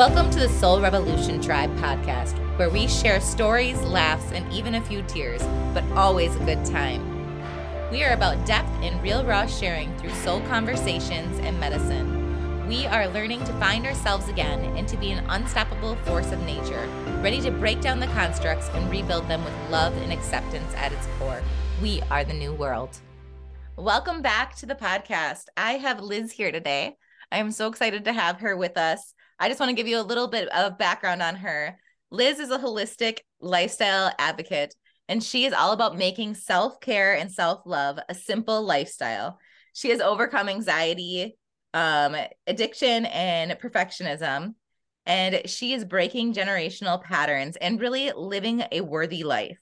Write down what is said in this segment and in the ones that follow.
Welcome to the Soul Revolution Tribe podcast, where we share stories, laughs, and even a few tears, but always a good time. We are about depth and real raw sharing through soul conversations and medicine. We are learning to find ourselves again and to be an unstoppable force of nature, ready to break down the constructs and rebuild them with love and acceptance at its core. We are the new world. Welcome back to the podcast. I have Liz here today. I am so excited to have her with us. I just want to give you a little bit of background on her. Liz is a holistic lifestyle advocate, and she is all about making self care and self love a simple lifestyle. She has overcome anxiety, um, addiction, and perfectionism. And she is breaking generational patterns and really living a worthy life.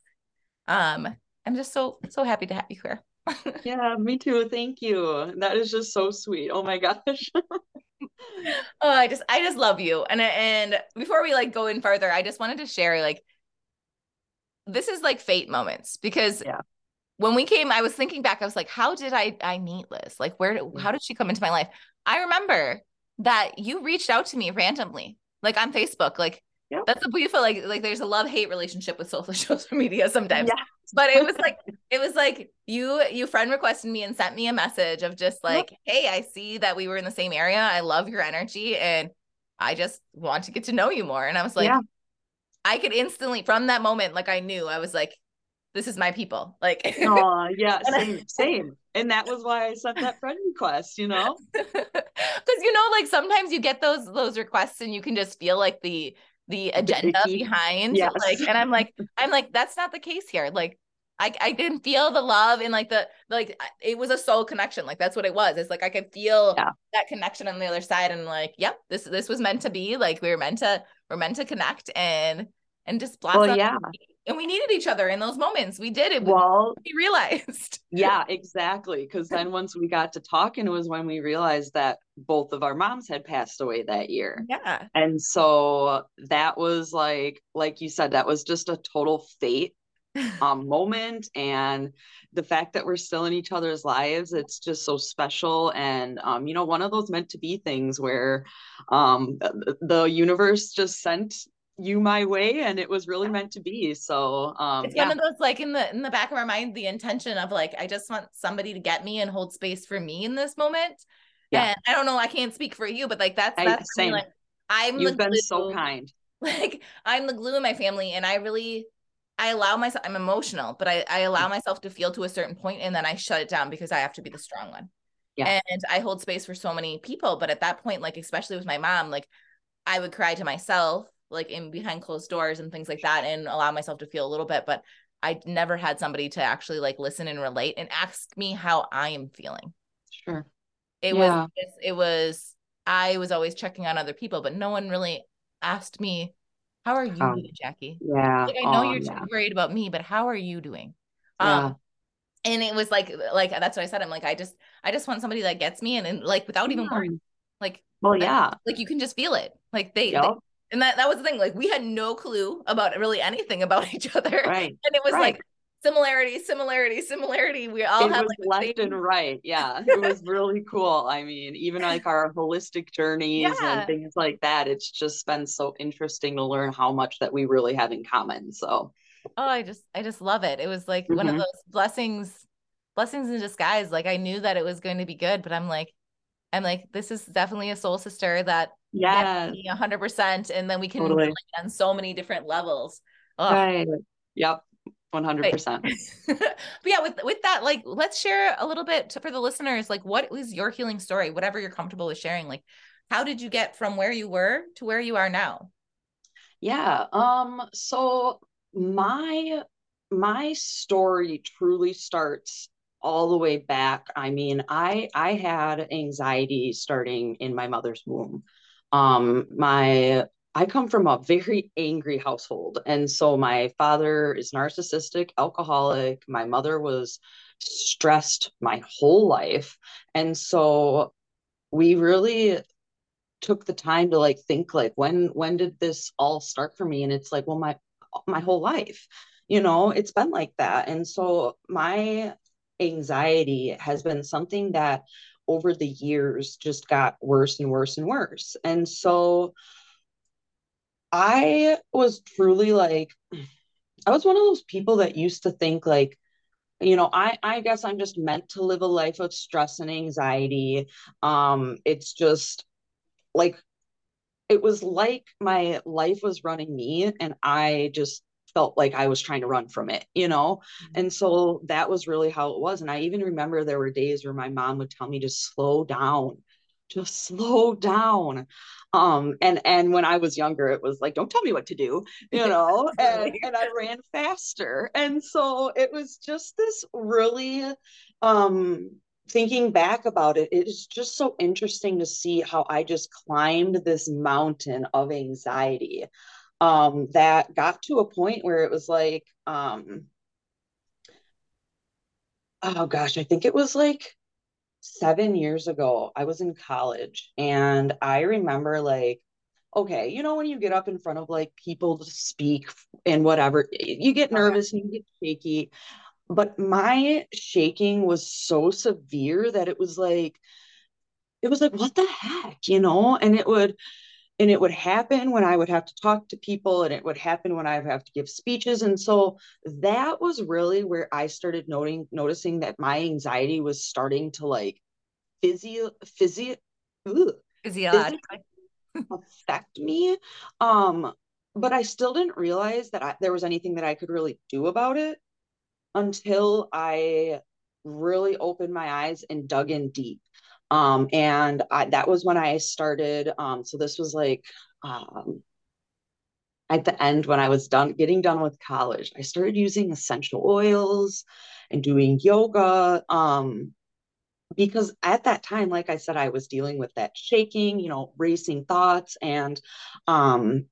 Um, I'm just so, so happy to have you here. yeah, me too. Thank you. That is just so sweet. Oh my gosh. oh, I just I just love you. And and before we like go in further, I just wanted to share like this is like fate moments because yeah. when we came, I was thinking back, I was like, how did I I meet Liz? Like where mm-hmm. how did she come into my life? I remember that you reached out to me randomly, like on Facebook, like Yep. That's a beautiful like like there's a love hate relationship with social social media sometimes. Yeah. But it was like it was like you you friend requested me and sent me a message of just like, hey, I see that we were in the same area. I love your energy and I just want to get to know you more. And I was like, yeah. I could instantly from that moment, like I knew I was like, this is my people. Like, oh yeah, same, same. And that was why I sent that friend request, you know, because you know, like sometimes you get those those requests and you can just feel like the the agenda behind yes. like and i'm like i'm like that's not the case here. Like I, I didn't feel the love and like the like it was a soul connection. Like that's what it was. It's like I could feel yeah. that connection on the other side and like yep this this was meant to be. Like we were meant to we're meant to connect and and just blossom well, yeah and we needed each other in those moments. We did it. Well, we realized. yeah, exactly. Because then once we got to talking, it was when we realized that both of our moms had passed away that year. Yeah. And so that was like, like you said, that was just a total fate um moment and the fact that we're still in each other's lives it's just so special and um you know one of those meant to be things where um the universe just sent you my way and it was really meant to be so um it's yeah. one of those like in the in the back of our mind the intention of like i just want somebody to get me and hold space for me in this moment yeah and i don't know i can't speak for you but like that's that's I, same. like i'm you've been glue. so kind like i'm the glue in my family and i really i allow myself i'm emotional but i i allow myself to feel to a certain point and then i shut it down because i have to be the strong one yeah and i hold space for so many people but at that point like especially with my mom like i would cry to myself like in behind closed doors and things like that and allow myself to feel a little bit but i never had somebody to actually like listen and relate and ask me how i am feeling. Sure. It yeah. was it was i was always checking on other people but no one really asked me how are you um, doing jackie? yeah. Like, i know um, you're yeah. worried about me but how are you doing? Yeah. um and it was like like that's what i said i'm like i just i just want somebody that gets me and, and like without even worrying. Like well yeah. like you can just feel it. Like they, yep. And that that was the thing like we had no clue about really anything about each other right and it was right. like similarity similarity similarity we all it have like left same... and right yeah it was really cool i mean even like our holistic journeys yeah. and things like that it's just been so interesting to learn how much that we really have in common so oh i just i just love it it was like mm-hmm. one of mm-hmm. those blessings blessings in disguise like i knew that it was going to be good but i'm like i'm like this is definitely a soul sister that yeah, hundred percent, and then we can totally. on so many different levels. Ugh. Right. Yep. 100%. but yeah, with with that, like, let's share a little bit to, for the listeners. Like, what was your healing story? Whatever you're comfortable with sharing. Like, how did you get from where you were to where you are now? Yeah. Um. So my my story truly starts all the way back. I mean, I I had anxiety starting in my mother's womb um my I come from a very angry household. And so my father is narcissistic, alcoholic. My mother was stressed my whole life. And so we really took the time to like think like when when did this all start for me and it's like well my my whole life you know it's been like that and so my anxiety has been something that over the years just got worse and worse and worse. And so I was truly like, I was one of those people that used to think like, you know, I I guess I'm just meant to live a life of stress and anxiety. Um, it's just like it was like my life was running me and I just felt like I was trying to run from it, you know? Mm-hmm. And so that was really how it was. And I even remember there were days where my mom would tell me to slow down, just slow down. Um, and and when I was younger, it was like, don't tell me what to do, you know, and, and I ran faster. And so it was just this really um thinking back about it, it is just so interesting to see how I just climbed this mountain of anxiety um, that got to a point where it was like, um, oh gosh, I think it was like seven years ago. I was in college and I remember like, okay, you know, when you get up in front of like people to speak and whatever, you get nervous and you get shaky but my shaking was so severe that it was like it was like what the heck you know and it would and it would happen when i would have to talk to people and it would happen when i would have to give speeches and so that was really where i started noting noticing that my anxiety was starting to like physio physio physiologically affect me um but i still didn't realize that I, there was anything that i could really do about it until I really opened my eyes and dug in deep. Um, and I, that was when I started. Um, so this was like um, at the end when I was done getting done with college. I started using essential oils and doing yoga. Um, because at that time, like I said, I was dealing with that shaking, you know, racing thoughts, and um,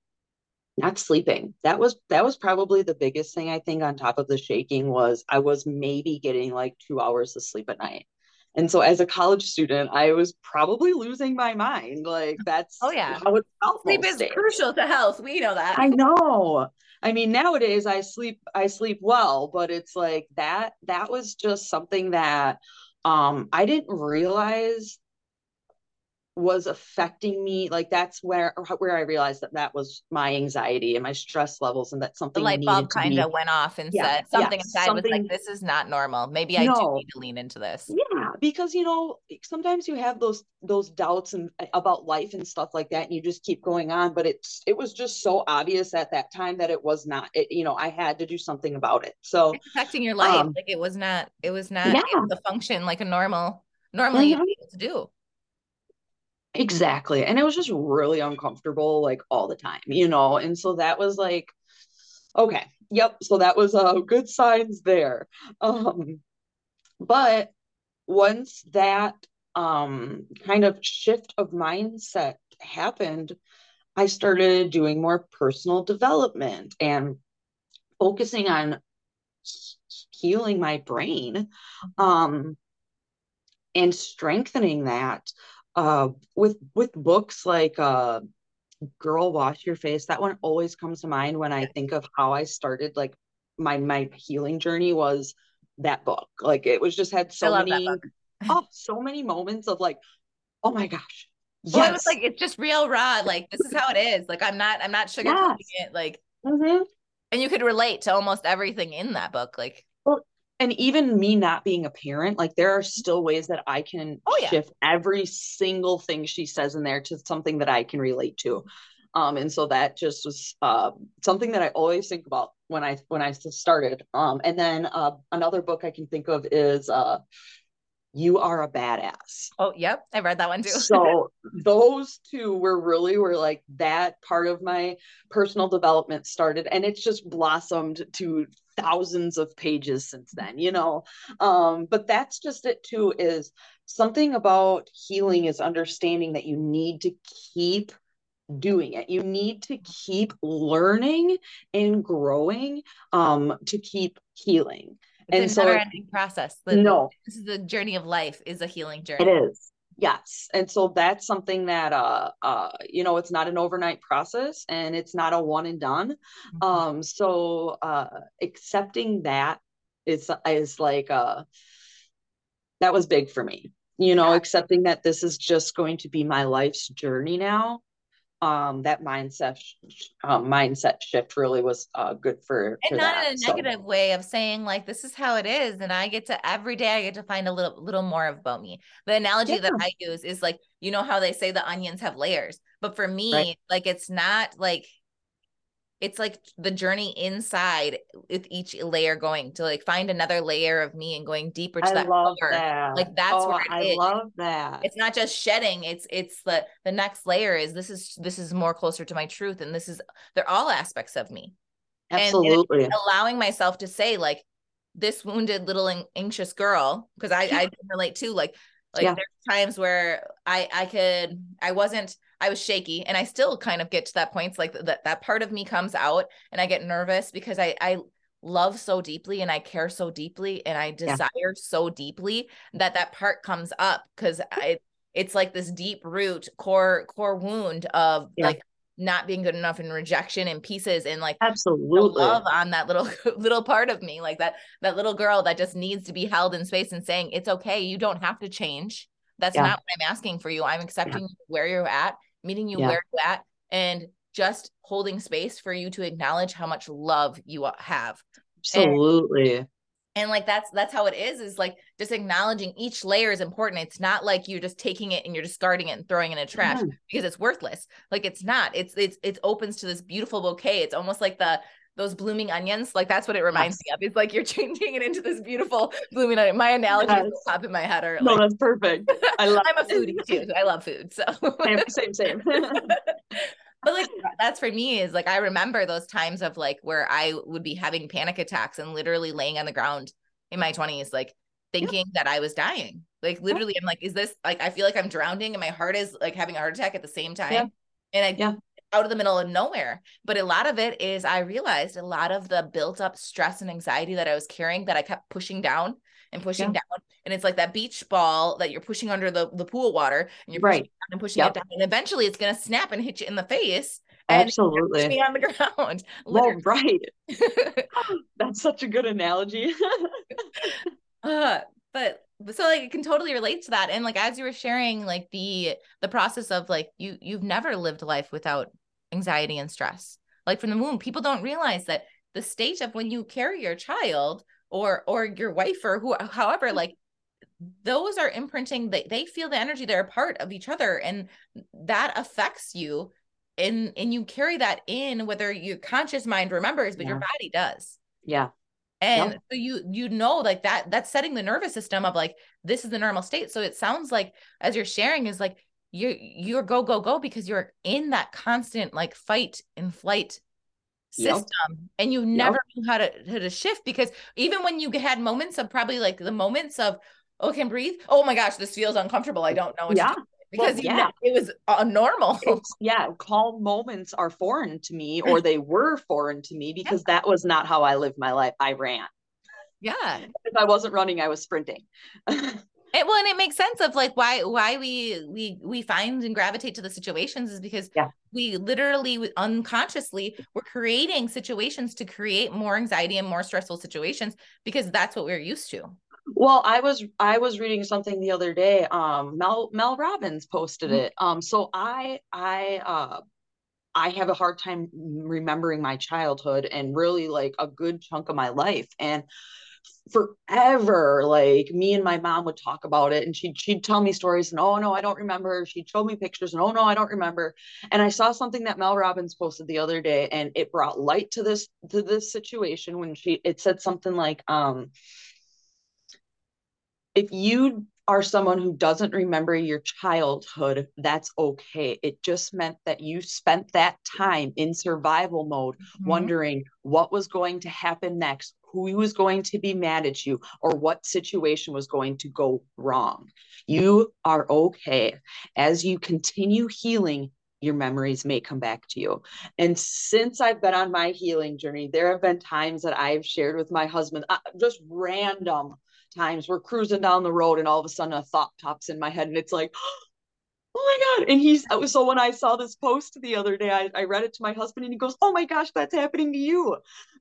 not sleeping that was that was probably the biggest thing i think on top of the shaking was i was maybe getting like two hours of sleep at night and so as a college student i was probably losing my mind like that's oh yeah. how it felt sleep is days. crucial to health. We know that. I know. I mean nowadays i sleep i sleep well but it's like that that was just something that um i didn't realize was affecting me like that's where where i realized that that was my anxiety and my stress levels and that something the light bulb kind of went off and yeah, said something yeah, inside something, was like this is not normal maybe i no. do need to lean into this yeah because you know sometimes you have those those doubts and about life and stuff like that and you just keep going on but it's it was just so obvious at that time that it was not it you know i had to do something about it so it's affecting your life um, like it was not it was not yeah. able to function like a normal normally mm-hmm. able to do Exactly. And it was just really uncomfortable like all the time, you know? And so that was like, okay, yep. So that was uh good signs there. Um but once that um kind of shift of mindset happened, I started doing more personal development and focusing on healing my brain um and strengthening that uh, with with books like uh, "Girl, Wash Your Face," that one always comes to mind when I think of how I started. Like my my healing journey was that book. Like it was just had so many, oh, so many moments of like, oh my gosh. Well, yes. it was like it's just real raw. Like this is how it is. Like I'm not I'm not sugarcoating yes. it. Like, mm-hmm. and you could relate to almost everything in that book. Like, well, and even me not being a parent, like there are still ways that I can oh, yeah. shift every single thing she says in there to something that I can relate to. Um, and so that just was uh, something that I always think about when I when I started. Um, and then uh, another book I can think of is uh, "You Are a Badass." Oh, yep, I read that one too. so those two were really were like that part of my personal development started, and it's just blossomed to thousands of pages since then you know um but that's just it too is something about healing is understanding that you need to keep doing it you need to keep learning and growing um to keep healing it's and so ending process. The, no. this is the journey of life is a healing journey. it is. Yes. And so that's something that uh uh you know it's not an overnight process and it's not a one and done. Mm-hmm. um so uh accepting that is is like uh that was big for me. You know yeah. accepting that this is just going to be my life's journey now um that mindset um, mindset shift really was uh, good for, and for not that, in a so. negative way of saying like this is how it is and i get to every day i get to find a little little more about me the analogy yeah. that i use is like you know how they say the onions have layers but for me right. like it's not like it's like the journey inside with each layer going to like find another layer of me and going deeper to I that love that. Like that's oh, where I is. love that. It's not just shedding. It's it's the the next layer is this is this is more closer to my truth, and this is they're all aspects of me. Absolutely. And, and allowing myself to say like this wounded little anxious girl because I I can relate too like like yeah. there's times where I I could I wasn't I was shaky and I still kind of get to that point. It's like that that part of me comes out and I get nervous because I I love so deeply and I care so deeply and I desire yeah. so deeply that that part comes up because I it's like this deep root core core wound of yeah. like not being good enough and rejection and pieces and like absolutely love on that little little part of me like that that little girl that just needs to be held in space and saying it's okay you don't have to change that's yeah. not what i'm asking for you i'm accepting yeah. where you're at meeting you yeah. where you're at and just holding space for you to acknowledge how much love you have. Absolutely. and, and like that's that's how it is is like just acknowledging each layer is important. It's not like you're just taking it and you're discarding it and throwing it in a trash because it's worthless. Like it's not. It's it's it opens to this beautiful bouquet. It's almost like the those blooming onions like that's what it reminds yes. me of it's like you're changing it into this beautiful blooming onion my analogy yes. pop in my head are no that's perfect i love i'm a foodie too i love food so same same same but like that's for me is like I remember those times of like where I would be having panic attacks and literally laying on the ground in my 20s like thinking yeah. that I was dying. Like literally I'm like is this like I feel like I'm drowning and my heart is like having a heart attack at the same time. Yeah. And I yeah. Out of the middle of nowhere. But a lot of it is I realized a lot of the built up stress and anxiety that I was carrying that I kept pushing down and pushing yeah. down. And it's like that beach ball that you're pushing under the, the pool water and you're pushing right. and pushing yep. it down. And eventually it's going to snap and hit you in the face. Absolutely. me on the ground. Well, right. That's such a good analogy. uh, but so like it can totally relate to that. And like as you were sharing like the the process of like you you've never lived life without anxiety and stress. Like from the womb, people don't realize that the state of when you carry your child or or your wife or who however like those are imprinting they, they feel the energy they're a part of each other and that affects you and and you carry that in whether your conscious mind remembers but yeah. your body does yeah and yep. so you you know like that that's setting the nervous system of like this is the normal state so it sounds like as you're sharing is like you're you're go go go because you're in that constant like fight and flight system yep. and you never yep. knew how to how to shift because even when you had moments of probably like the moments of oh can breathe oh my gosh this feels uncomfortable i don't know yeah because well, yeah. Know, it was uh, normal it's, yeah calm moments are foreign to me or they were foreign to me because yeah. that was not how i lived my life i ran yeah if i wasn't running i was sprinting It, well, and it makes sense of like why why we we we find and gravitate to the situations is because yeah. we literally unconsciously we're creating situations to create more anxiety and more stressful situations because that's what we're used to. Well, I was I was reading something the other day. Um, Mel Mel Robbins posted mm-hmm. it. Um, so I I uh I have a hard time remembering my childhood and really like a good chunk of my life and forever like me and my mom would talk about it and she'd she'd tell me stories and oh no I don't remember she'd show me pictures and oh no I don't remember and I saw something that Mel Robbins posted the other day and it brought light to this to this situation when she it said something like um if you are someone who doesn't remember your childhood, that's okay. It just meant that you spent that time in survival mode, mm-hmm. wondering what was going to happen next, who was going to be mad at you, or what situation was going to go wrong. You are okay. As you continue healing, your memories may come back to you. And since I've been on my healing journey, there have been times that I've shared with my husband, uh, just random times we're cruising down the road and all of a sudden a thought pops in my head and it's like oh my god and he's so when i saw this post the other day I, I read it to my husband and he goes oh my gosh that's happening to you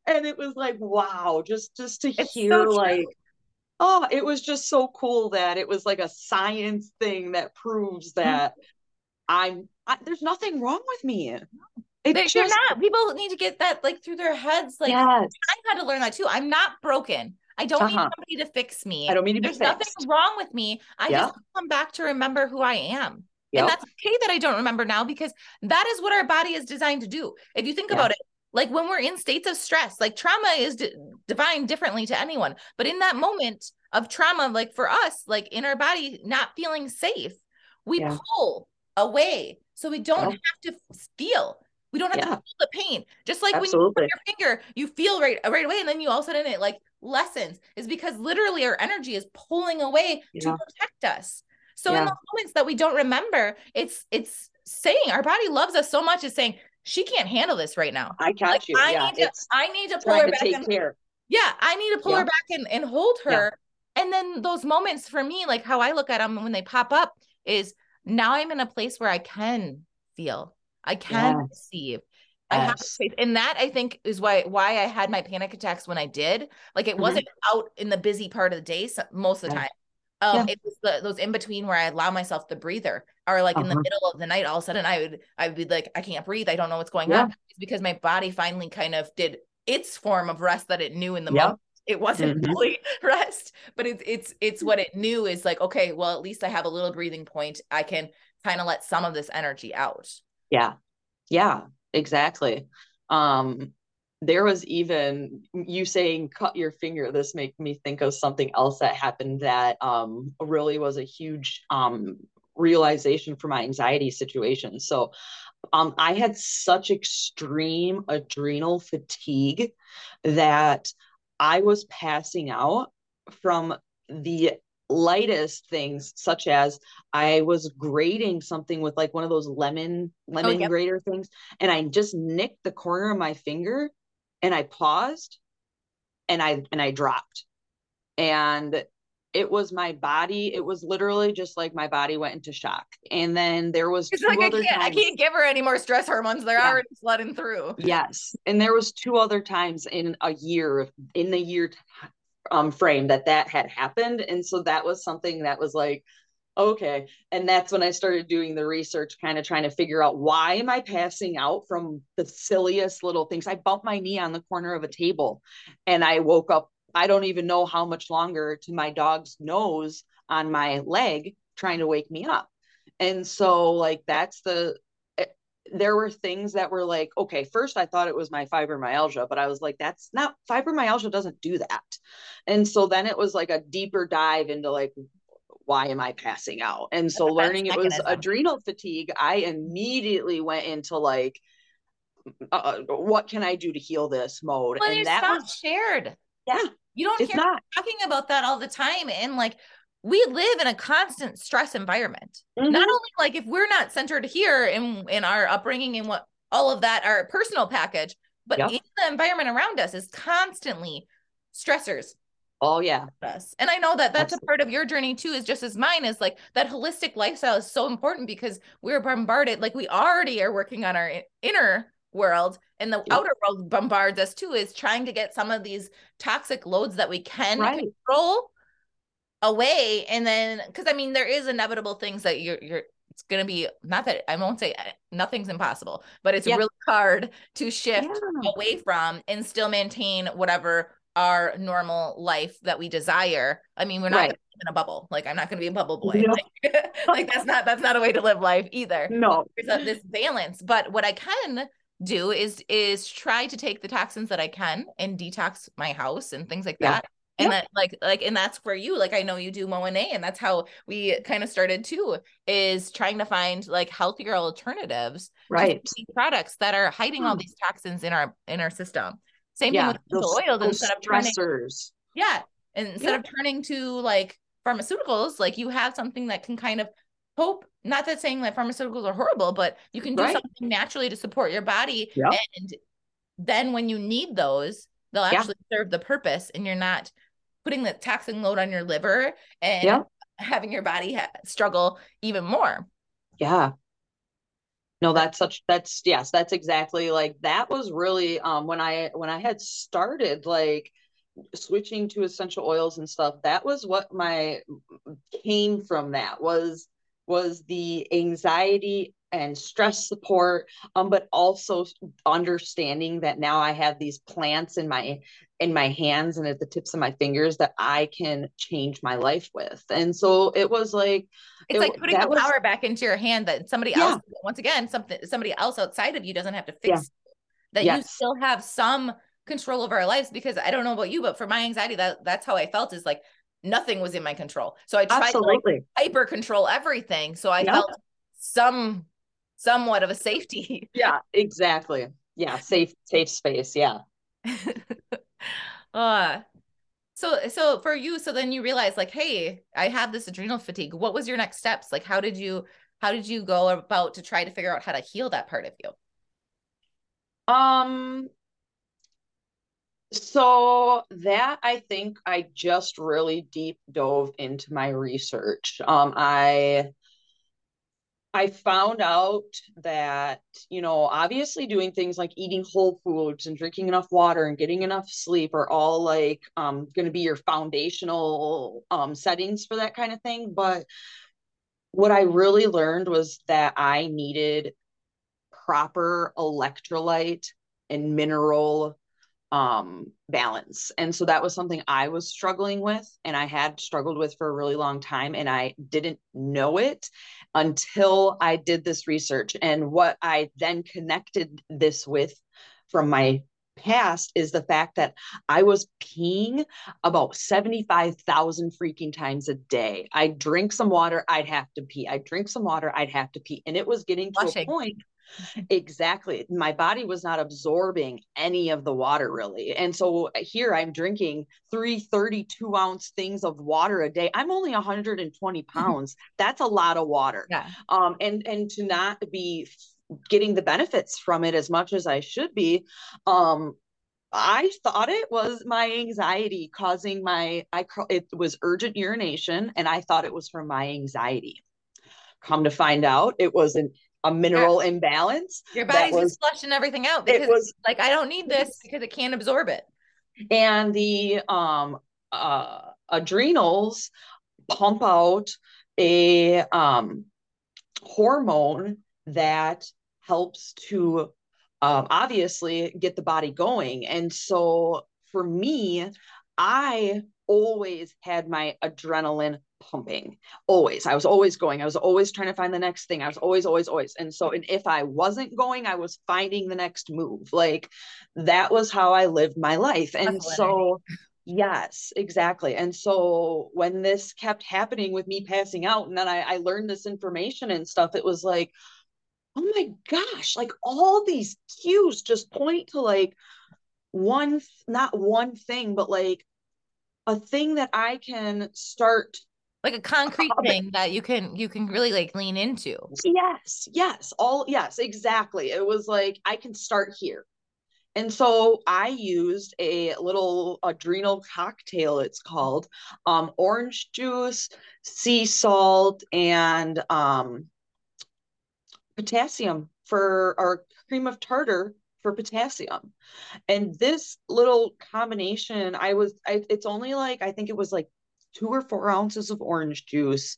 and it was like wow just just to it's hear so like oh it was just so cool that it was like a science thing that proves mm-hmm. that mm-hmm. i'm I, there's nothing wrong with me. It's just, not. People need to get that like through their heads. Like yes. I had to learn that too. I'm not broken. I don't uh-huh. need somebody to fix me. I don't mean to There's nothing wrong with me. I yeah. just come back to remember who I am. Yep. And that's okay that I don't remember now because that is what our body is designed to do. If you think yeah. about it, like when we're in states of stress, like trauma is d- defined differently to anyone. But in that moment of trauma, like for us, like in our body not feeling safe, we yeah. pull away so we don't have to feel. We don't have to feel the pain. Just like Absolutely. when you put your finger, you feel right right away, and then you all of a sudden it like lessens. Is because literally our energy is pulling away yeah. to protect us. So yeah. in the moments that we don't remember, it's it's saying our body loves us so much. It's saying she can't handle this right now. I catch like, you. I yeah, need to. I need to pull her back. and, care. Yeah, I need to pull her back and, and hold her. And then those moments for me, like how I look at them when they pop up, is now I'm in a place where I can feel I can receive. I have faith. And that I think is why why I had my panic attacks when I did. Like it mm-hmm. wasn't out in the busy part of the day so, most of the time. Um, yeah. it was the, those in between where I allow myself the breather, or like uh-huh. in the uh-huh. middle of the night, all of a sudden I would I would be like, I can't breathe, I don't know what's going yeah. on. It's because my body finally kind of did its form of rest that it knew in the yep. moment. It wasn't mm-hmm. fully rest, but it's it's it's what it knew is like, okay, well, at least I have a little breathing point. I can kind of let some of this energy out. Yeah. Yeah, exactly. Um, there was even you saying cut your finger this made me think of something else that happened that um really was a huge um realization for my anxiety situation so um i had such extreme adrenal fatigue that i was passing out from the lightest things such as i was grating something with like one of those lemon oh, lemon oh, yep. grater things and i just nicked the corner of my finger and i paused and i and i dropped and it was my body it was literally just like my body went into shock and then there was it's like I can't, times, I can't give her any more stress hormones they're yeah. already flooding through yes and there was two other times in a year in the year um, frame that that had happened. And so that was something that was like, okay. And that's when I started doing the research, kind of trying to figure out why am I passing out from the silliest little things. I bumped my knee on the corner of a table and I woke up. I don't even know how much longer to my dog's nose on my leg trying to wake me up. And so like that's the there were things that were like, okay, first I thought it was my fibromyalgia, but I was like, that's not fibromyalgia doesn't do that. And so then it was like a deeper dive into like, why am I passing out? And so learning it was adrenal fatigue, I immediately went into like, uh, what can I do to heal this mode? Well, and that was shared. Yeah. You don't hear not. talking about that all the time. And like, we live in a constant stress environment. Mm-hmm. Not only like if we're not centered here in in our upbringing and what all of that, our personal package, but yep. in the environment around us is constantly stressors. Oh yeah. Us. And I know that that's Absolutely. a part of your journey too, is just as mine is like that holistic lifestyle is so important because we're bombarded, like we already are working on our inner world and the outer world bombards us too, is trying to get some of these toxic loads that we can right. control away and then because i mean there is inevitable things that you're you're it's going to be not that i won't say uh, nothing's impossible but it's yeah. really hard to shift yeah. away from and still maintain whatever our normal life that we desire i mean we're not right. in a bubble like i'm not going to be a bubble boy no. like, like, that's not that's not a way to live life either no there's a, this balance but what i can do is is try to take the toxins that i can and detox my house and things like yeah. that and yep. that like like and that's for you like i know you do Monat and that's how we kind of started too is trying to find like healthier alternatives right products that are hiding hmm. all these toxins in our in our system same yeah, thing with those, oils instead of turning yeah and instead yeah. of turning to like pharmaceuticals like you have something that can kind of hope not that saying that pharmaceuticals are horrible but you can do right. something naturally to support your body and then when you need those they'll actually yeah. serve the purpose and you're not putting the taxing load on your liver and yeah. having your body ha- struggle even more. Yeah. No, that's such that's yes, that's exactly like that was really um when I when I had started like switching to essential oils and stuff, that was what my came from that was was the anxiety and stress support um but also understanding that now i have these plants in my in my hands and at the tips of my fingers that i can change my life with and so it was like it's it, like putting the was, power back into your hand that somebody yeah. else once again something somebody else outside of you doesn't have to fix yeah. that yes. you still have some control over our lives because i don't know about you but for my anxiety that that's how i felt is like nothing was in my control so i tried Absolutely. to like hyper control everything so i yep. felt some somewhat of a safety. Yeah, exactly. Yeah, safe safe space. Yeah. uh so so for you, so then you realize like, hey, I have this adrenal fatigue. What was your next steps? Like how did you how did you go about to try to figure out how to heal that part of you? Um so that I think I just really deep dove into my research. Um I I found out that, you know, obviously doing things like eating whole foods and drinking enough water and getting enough sleep are all like um, going to be your foundational um, settings for that kind of thing. But what I really learned was that I needed proper electrolyte and mineral um balance and so that was something i was struggling with and i had struggled with for a really long time and i didn't know it until i did this research and what i then connected this with from my past is the fact that I was peeing about 75,000 freaking times a day. I drink some water, I'd have to pee. I drink some water, I'd have to pee. And it was getting to a point exactly. My body was not absorbing any of the water really. And so here I'm drinking three 32 ounce things of water a day. I'm only 120 pounds. That's a lot of water. Yeah. Um, and, and to not be getting the benefits from it as much as I should be, um, I thought it was my anxiety causing my I it was urgent urination and I thought it was from my anxiety. Come to find out it was an a mineral yeah. imbalance. Your body's was, just flushing everything out because it was like I don't need this because it can't absorb it. And the um uh adrenals pump out a um hormone that helps to um, obviously get the body going. And so for me, I always had my adrenaline pumping always. I was always going. I was always trying to find the next thing. I was always always always. And so and if i wasn't going i was finding the next move. Like that was how i lived my life. And so yes exactly. And so when this kept happening with me passing out and then I, I learned this information and stuff it was like oh my gosh like all these cues just point to like one not one thing but like a thing that I can start like a concrete thing that you can you can really like lean into. Yes, yes, all yes, exactly. It was like I can start here. And so I used a little adrenal cocktail, it's called um, orange juice, sea salt, and um, potassium for our cream of tartar for potassium. And this little combination, I was, I, it's only like, I think it was like two or four ounces of orange juice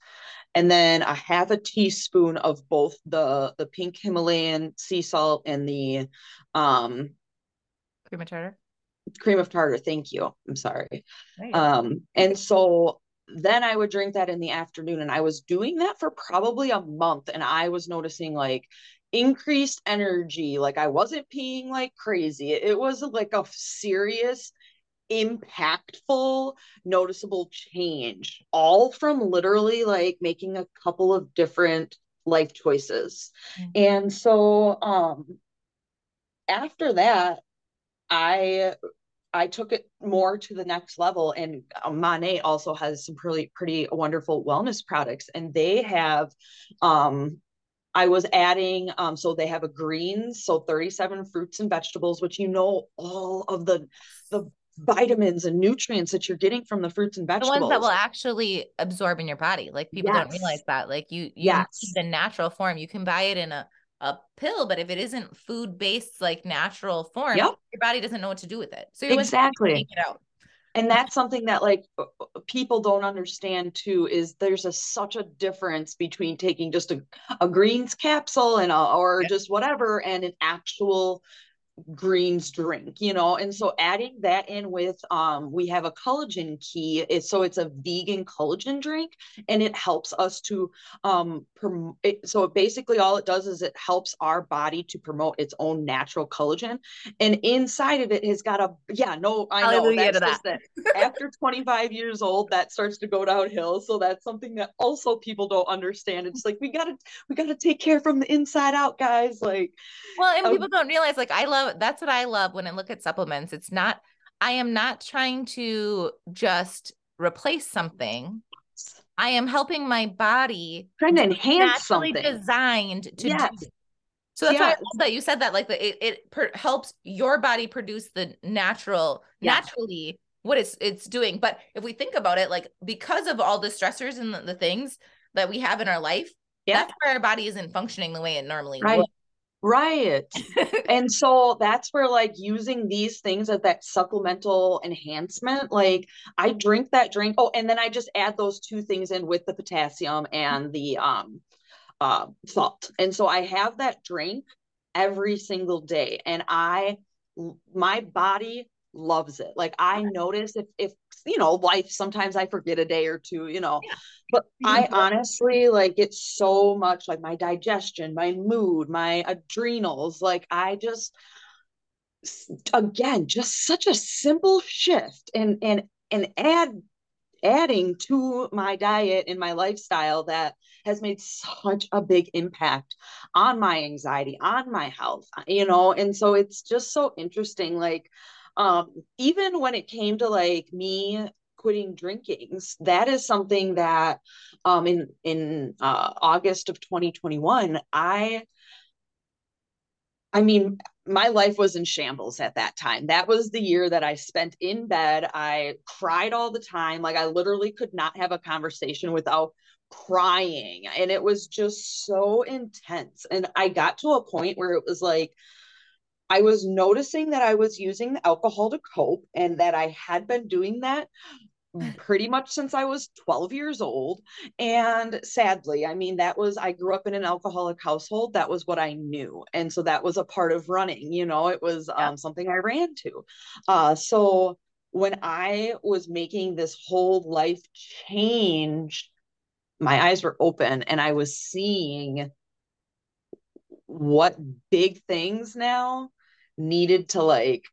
and then a half a teaspoon of both the the pink himalayan sea salt and the um cream of tartar? cream of tartar thank you i'm sorry. Um and so then i would drink that in the afternoon and i was doing that for probably a month and i was noticing like increased energy like i wasn't peeing like crazy it was like a serious impactful noticeable change all from literally like making a couple of different life choices. Mm-hmm. and so um after that i i took it more to the next level. And Monat also has some pretty pretty wonderful wellness products. And they have um I was adding, um, so they have a greens, so 37 fruits and vegetables, which you know all of the the vitamins and nutrients that you're getting from the fruits and vegetables. The ones that will actually absorb in your body. Like people yes. don't realize that. Like you, you yes. the natural form. You can buy it in a, a pill, but if it isn't food based, like natural form, yep. your body doesn't know what to do with it. So exactly it out. and that's something that like uh, uh, people don't understand too is there's a such a difference between taking just a, a greens capsule and a, or yeah. just whatever and an actual greens drink you know? And so adding that in with um we have a collagen key is so it's a vegan collagen drink and it helps us to um prom- it, so basically all it does is it helps our body to promote its own natural collagen and inside of it has got a yeah no i know that's that. that after 25 years old that starts to go downhill so that's something that also people don't understand. It's like we gotta we gotta take care from the inside out guys like well and um, people don't realize like i love that's what I love when I look at supplements. It's not I am not trying to just replace something. I am helping my body trying to enhance something designed to yes. do. So that's yes. why I love that you said that. Like the, it, it per- helps your body produce the natural, yes. naturally what it's it's doing. But if we think about it, like because of all the stressors and the, the things that we have in our life, yeah. that's why our body isn't functioning the way it normally right. would. Right. and so that's where like using these things as that supplemental enhancement, like I drink that drink. Oh, and then I just add those two things in with the potassium and the um uh salt. And so I have that drink every single day and I my body loves it. Like I notice if if you know life sometimes I forget a day or two, you know. Yeah. But I honestly like it's so much like my digestion, my mood, my adrenals, like I just again just such a simple shift and and and add adding to my diet and my lifestyle that has made such a big impact on my anxiety on my health you know and so it's just so interesting like um, even when it came to like me quitting drinking, that is something that um, in in uh, August of 2021, I I mean, my life was in shambles at that time. That was the year that I spent in bed. I cried all the time. Like I literally could not have a conversation without crying. And it was just so intense. And I got to a point where it was like, I was noticing that I was using the alcohol to cope and that I had been doing that pretty much since I was 12 years old. And sadly, I mean, that was, I grew up in an alcoholic household. That was what I knew. And so that was a part of running, you know, it was yeah. um, something I ran to. Uh, so when I was making this whole life change, my eyes were open and I was seeing what big things now needed to like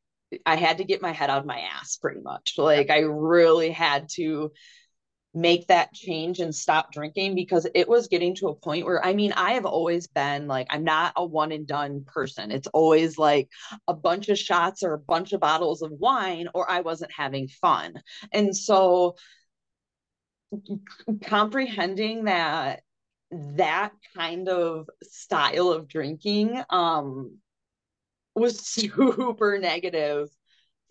I had to get my head out of my ass pretty much. Like I really had to make that change and stop drinking because it was getting to a point where I mean I have always been like I'm not a one and done person. It's always like a bunch of shots or a bunch of bottles of wine or I wasn't having fun. And so comprehending that that kind of style of drinking um was super negative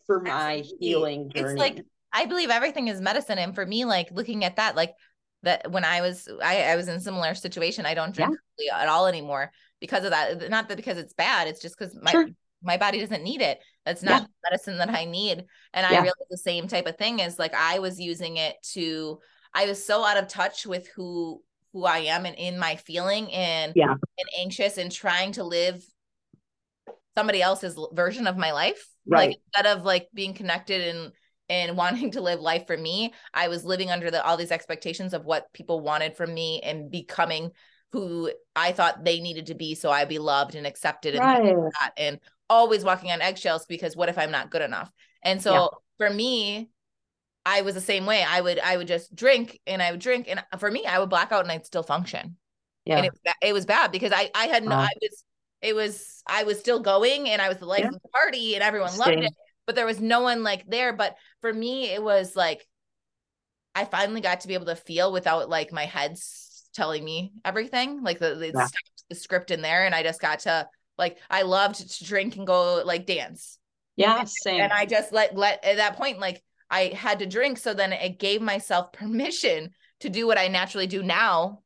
for my Absolutely. healing journey. It's like I believe everything is medicine. And for me, like looking at that, like that when I was I, I was in similar situation, I don't drink yeah. at all anymore because of that. Not that because it's bad, it's just because my sure. my body doesn't need it. That's not yeah. medicine that I need. And yeah. I realized the same type of thing is like I was using it to I was so out of touch with who who I am and in my feeling and yeah. and anxious and trying to live somebody else's version of my life. Right. Like instead of like being connected and and wanting to live life for me, I was living under the all these expectations of what people wanted from me and becoming who I thought they needed to be so I'd be loved and accepted and right. that, and always walking on eggshells because what if I'm not good enough? And so yeah. for me, I was the same way. I would I would just drink and I would drink and for me I would black out and I'd still function. Yeah. And it, it was bad because I I had no uh, I was it was I was still going and I was the life yeah. of the party and everyone loved it, but there was no one like there. But for me, it was like I finally got to be able to feel without like my head's telling me everything, like the the, yeah. the script in there, and I just got to like I loved to drink and go like dance. Yeah, and, same. And I just let let at that point like I had to drink, so then it gave myself permission to do what I naturally do now.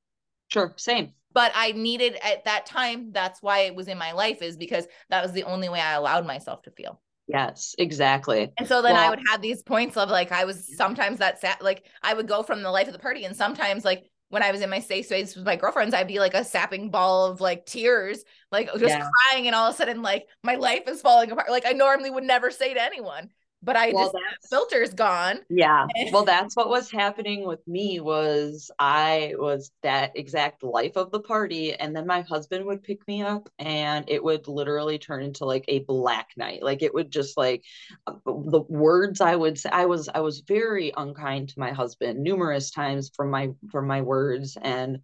Sure, same but I needed at that time, that's why it was in my life, is because that was the only way I allowed myself to feel. Yes, exactly. And so then I would have these points of like I was sometimes that sat like I would go from the life of the party, and sometimes like when I was in my safe space with my girlfriends, I'd be like a sapping ball of like tears, like just Yeah. crying, and all of a sudden like my life is falling apart. Like I normally would never say to anyone, but I Well, just filter's gone. Yeah. Well, that's what was happening with me was I was that exact life of the party and then my husband would pick me up and it would literally turn into like a black night. Like it would just like uh, the words I would say I was I was very unkind to my husband numerous times from my from my words and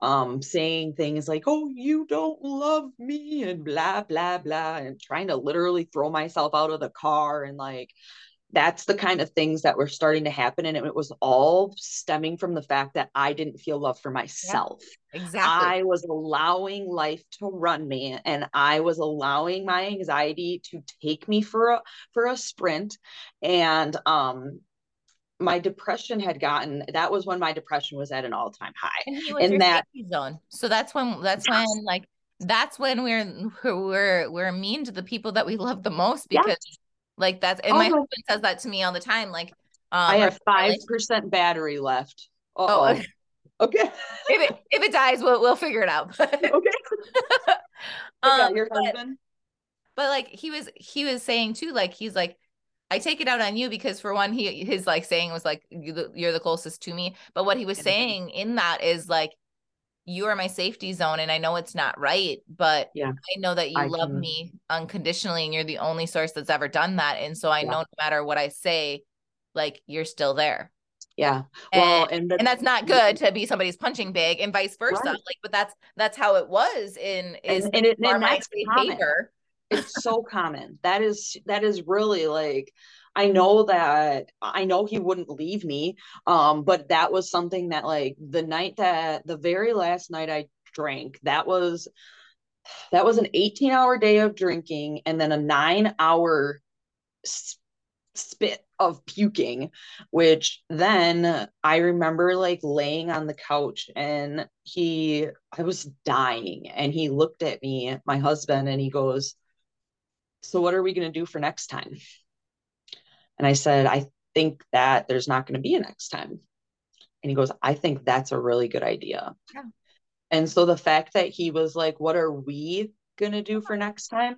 um saying things like oh you don't love me and blah blah blah and trying to literally throw myself out of the car and like that's the kind of things that were starting to happen and it was all stemming from the fact that i didn't feel love for myself Exactly. i was allowing life to run me and i was allowing my anxiety to take me for a for a sprint and um my depression had gotten that was when my depression was at an all-time high and he was and that- zone. So that's when that's when like that's when we're we're we're mean to the people that we love the most Yes. because like that's and Oh my my- husband says that to me all the time. Like um i have five percent battery left Oh, Uh-oh. okay if it if it dies, we'll we'll figure it out. Okay um, your but, husband but like he was he was saying too, like he's like, I take it out on you because for one, he his like saying was like you're the closest to me. But what he was saying in that is like, you are my safety zone, and I know it's not right, but Yeah. I know that you I love can- me unconditionally, and you're the only source that's ever done that. And so I Yeah. know no matter what I say, like you're still there. yeah well and, the, and that's not good to be somebody's punching bag and vice versa. Right. Like, but that's that's how it was in is and, and, it, and my that's common. haver. It's so common. That is that is really like i know that i know he wouldn't leave me um but that was something that like the night that the very last night i drank that was that was an 18 hour day of drinking and then a nine hour spit of puking which then i remember like laying on the couch and he i was dying and he looked at me my husband and he goes so what are we going to do for next time? And i said i think that there's not going to be a next time. And he goes i think that's a really good idea. Yeah. and so the fact that he was like what are we going to do for next time?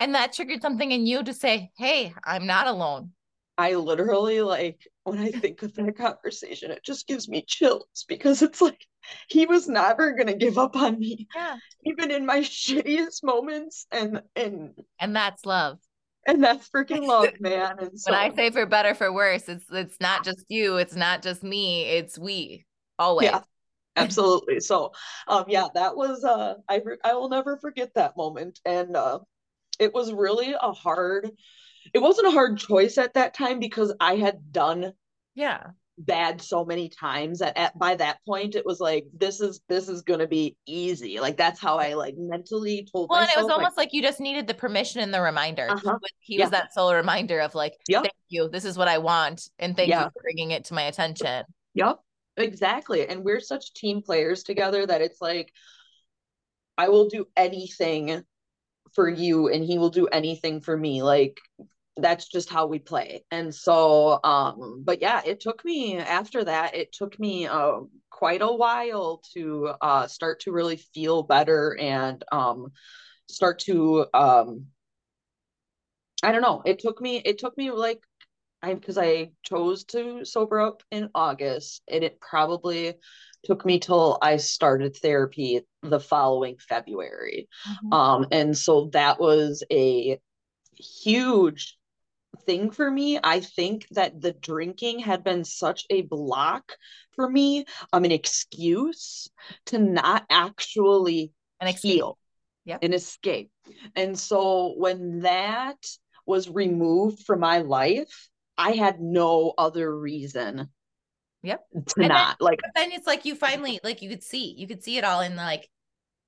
And that triggered something in you to say, Hey, I'm not alone. I literally like when I think of that conversation, it just gives me chills because it's like he was never gonna give up on me, Yeah. even in my shittiest moments, and and And that's love. and that's freaking love, man. And so When I say for better, for worse, it's it's not just you, it's not just me, it's we always. yeah, absolutely. So, um, yeah, that was uh, I re- I will never forget that moment, and uh, it was really a hard. It wasn't a hard choice at that time because I had done Yeah. bad so many times that at by that point it was like this is this is gonna be easy like that's how i like mentally told Well, and it was almost like, you just needed the permission and the reminder. He Uh-huh. was- He Yeah. was that sole reminder of like, Yep. thank you. This is what I want. And thank Yeah. you for bringing it to my attention. yep exactly and we're such team players together that it's like i will do anything for you and he will do anything for me like that's just how we play. And so um but yeah it took me after that it took me uh, quite a while to uh start to really feel better and um start to um i don't know it took me it took me like i because i chose to sober up in august and it probably took me till i started therapy the following february. Um and so that was a huge thing for me i think that the drinking had been such a block for me um an excuse to not actually An escape. heal Yep. an escape and so when that was removed from my life i had no other reason Yep. to then- not like But then it's like you finally like you could see, you could see it all in like,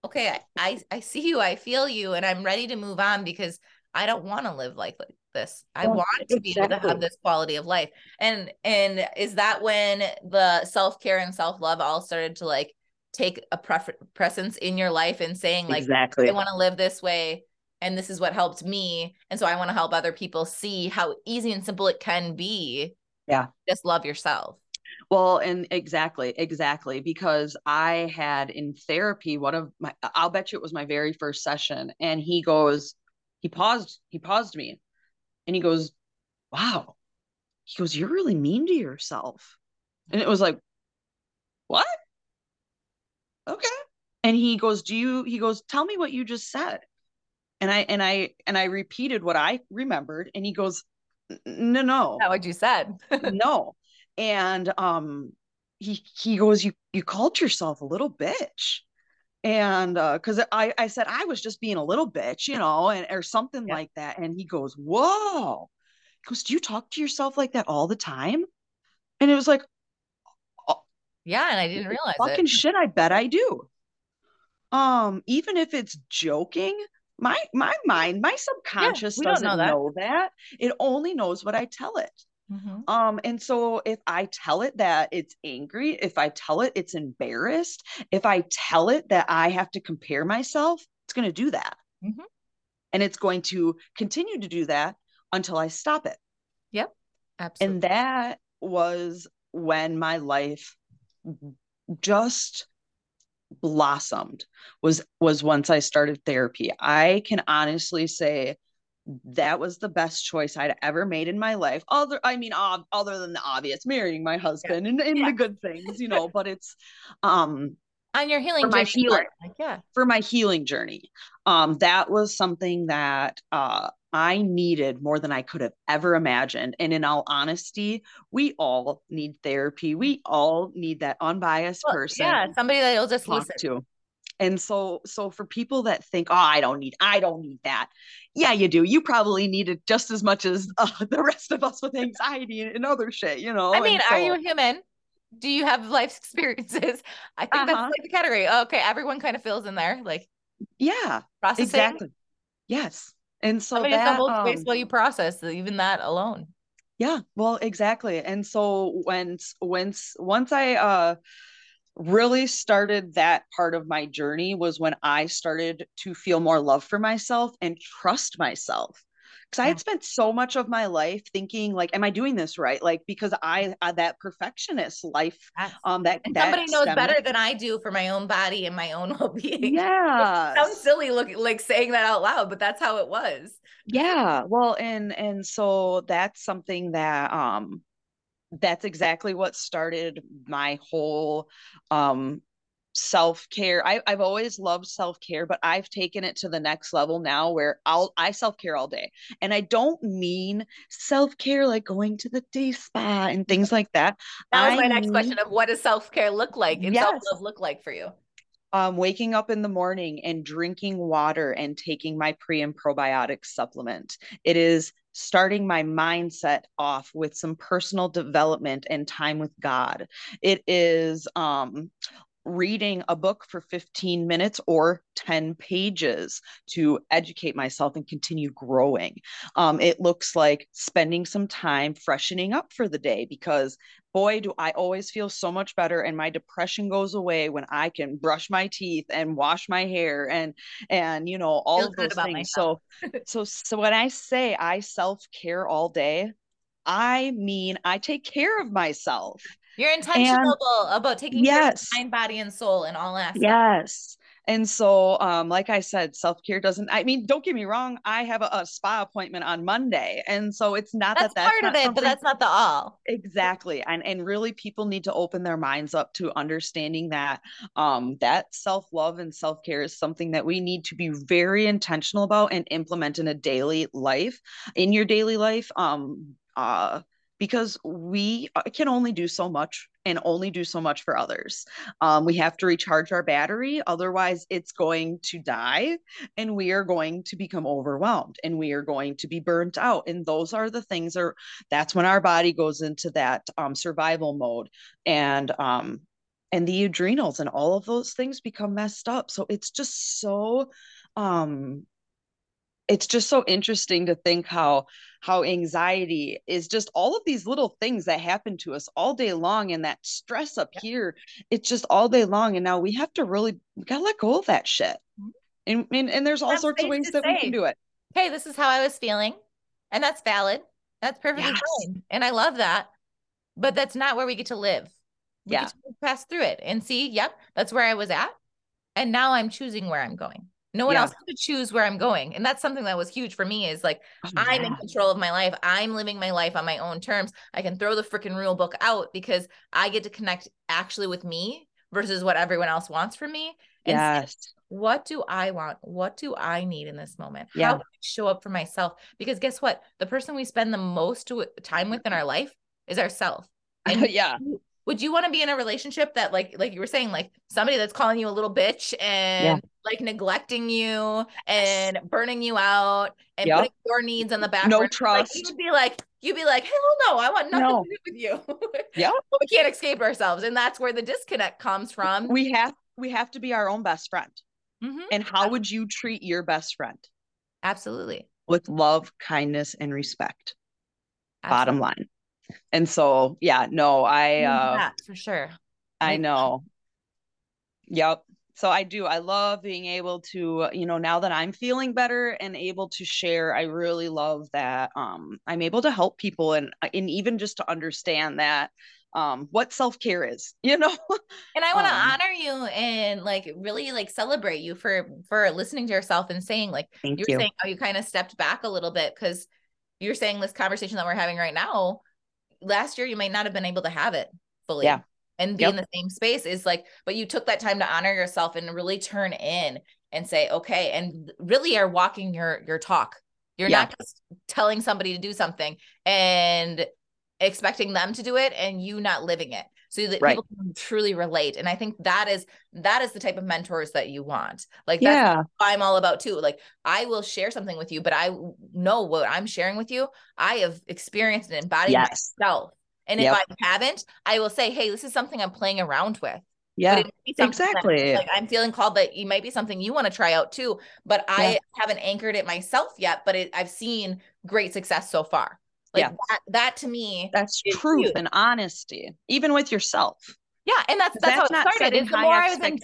okay, I, I I see you, I feel you, and I'm ready to move on because I don't want to live like like this. I Yeah, want to be able to have this quality of life. And and is that when the self-care and self-love all started to like take a prefer- presence in your life and saying like exactly. I want to live this way and this is what helped me and so i want to help other people see how easy and simple it can be. Yeah. Just love yourself. Well and exactly exactly because i had in therapy one of my i'll bet you it was my very first session and he goes he paused he paused me and he goes wow. He goes you're really mean to yourself. And it was like what? Okay. And he goes do you he goes tell me what you just said. And i and i and i repeated what i remembered and he goes no no. Not what you said? No. And um he he goes you you called yourself a little bitch and uh because i i said i was just being a little bitch you know and or something yeah. like that and he goes whoa he goes do you talk to yourself like that all the time and it was like oh, yeah and i didn't realize fucking it. shit i bet i do um even if it's joking my my mind my subconscious yeah, doesn't know that. know that it only knows what i tell it Mm-hmm. Um, and so if I tell it that it's angry, if I tell it it's embarrassed, if I tell it that I have to compare myself, it's going to do that. Mm-hmm. And it's going to continue to do that until I stop it. Yep. Absolutely. And that was when my life just blossomed was was once I started therapy. I can honestly say that was the best choice I'd ever made in my life. Other, I mean, ob- other than the obvious, marrying my husband yeah. and, and yeah. the good things, you know. but it's um on your healing for my healing, like, yeah, for my healing journey. Um, that was something that uh I needed more than I could have ever imagined. And in all honesty, we all need therapy. We all need that unbiased well, person. Yeah, somebody that'll just listen to and so so for people that think oh i don't need i don't need that yeah you do. You probably need it just as much as uh, the rest of us with anxiety and, other shit you know i mean so, are you human? Do you have life experiences? I think uh-huh. that's like the category. Okay everyone kind of fills in there like yeah processing? exactly. Yes and so Somebody that hold space um, while you process even that alone. Yeah well exactly and so once, once once i uh really started that part of my journey was when I started to feel more love for myself and trust myself. Because I had spent so much of my life thinking, like, "Am I doing this right?" Like, because I had that perfectionist life. Yes. Um, that, that somebody knows better than I do for my own body and my own well-being. Yeah, sounds silly, looking like saying that out loud, but that's how it was. Yeah, well, and and so that's something that um that's exactly what started my whole um self-care I, i've always loved self-care but i've taken it to the next level now where i'll i self-care all day and i don't mean self-care like going to the day spa and things like that that was I my next mean, question of what does self-care look like and yes. self-love look like for you um, waking up in the morning and drinking water and taking my pre and probiotic supplement. It is starting my mindset off with some personal development and time with God. It is um, reading a book for 15 minutes or 10 pages to educate myself and continue growing. Um, it looks like spending some time freshening up for the day because boy do i always feel so much better and my depression goes away when i can brush my teeth and wash my hair and and you know all of those things. so so so when i say i self-care all day i mean i take care of myself you're intentional and, about taking yes, care of mind body and soul in all aspects yes and so, um, like I said, self care doesn't. I mean, don't get me wrong. I have a, a, spa appointment on Monday, and so it's not that's that that's part of it, but that's not the all. Exactly, and and really, people need to open their minds up to understanding that um, that self love and self care is something that we need to be very intentional about and implement in a daily life, in your daily life. Um, uh, because we uh, can only do so much and only do so much for others. Um, we have to recharge our battery, otherwise, it's going to die and we are going to become overwhelmed and we are going to be burnt out. And those are the things are that's when our body goes into that um, survival mode and um, and the adrenals and all of those things become messed up. So it's just so um it's just so interesting to think how how anxiety is just all of these little things that happen to us all day long and that stress up yeah. here it's just all day long and now we have to really gotta let go of that shit mm-hmm. And, and, and there's all Have sorts of ways that we can do it. Hey, this is how I was feeling. And that's valid. That's perfectly Yes. fine. And I love that. But that's not where we get to live. We Yeah. pass through it and see, yep, that's where I was at. And now I'm choosing where I'm going. No one Yeah. else to choose where I'm going. And that's something that was huge for me is like Oh, I'm in control of my life. I'm living my life on my own terms. I can throw the freaking rule book out because I get to connect actually with me versus what everyone else wants from me. And Yes. what do I want? What do I need in this moment? Yeah. How can I show up for myself? Because guess what? The person we spend the most time with in our life is ourself. And yeah. Would you want to be in a relationship that like like you were saying like somebody that's calling you a little bitch and like neglecting you and burning you out and Yep. putting your needs on the back No burner? Like, trust. you'd be like you'd be like hell no I want nothing No. to do with you yeah but we can't escape ourselves and that's where the disconnect comes from We have we have to be our own best friend. Mhm. And how would you treat your best friend? absolutely With love, kindness, and respect. Bottom line. And so, yeah, no, I uh Yeah, for sure I know. Yep. So I do. I love being able to, you know, now that I'm feeling better and able to share, I really love that um I'm able to help people and and even just to understand that um what self-care is, you know? And I want to Um, honor you and like really like celebrate you for for listening to yourself and saying like Thank you saying how you kind of stepped back a little bit because you're saying this conversation that we're having right now. Last year you might not have been able to have it fully. Yeah. And be Yep. in the same space is like, but you took that time to honor yourself and really turn in and say, okay, and really are walking your your talk. You're Yeah. not just telling somebody to do something and expecting them to do it and you not living it so that Right. people can truly relate and i think that is that is the type of mentors that you want like that's Yeah. what i'm all about too like i will share something with you but i know what i'm sharing with you i have experienced and embodied Yes. myself and Yep. if i haven't i will say hey this is something i'm playing around with Yeah. but it might be something that, Exactly. like I'm feeling called that it might be something you want to try out too, but I haven't anchored it myself yet. But it, I've seen great success so far. Like Yeah. that, that to me, That's truth huge. and honesty, even with yourself. yeah, and that's that's, how it started. Is the more I was in,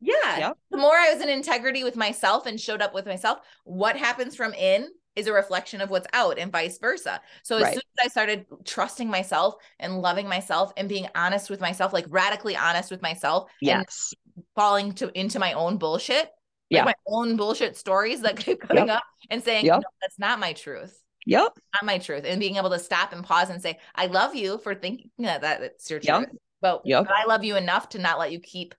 yeah, Yep. the more I was in integrity with myself and showed up with myself, what happens from in is a reflection of what's out, and vice versa. So as Right. soon as I started trusting myself and loving myself and being honest with myself, like radically honest with myself, and Yes. falling to into my own bullshit, like Yeah. my own bullshit stories that keep coming up and saying, Yep. no, that's not my truth. Yep. Not my truth. And being able to stop and pause and say, I love you for thinking that that's your Yep. truth. But, Yep. but I love you enough to not let you keep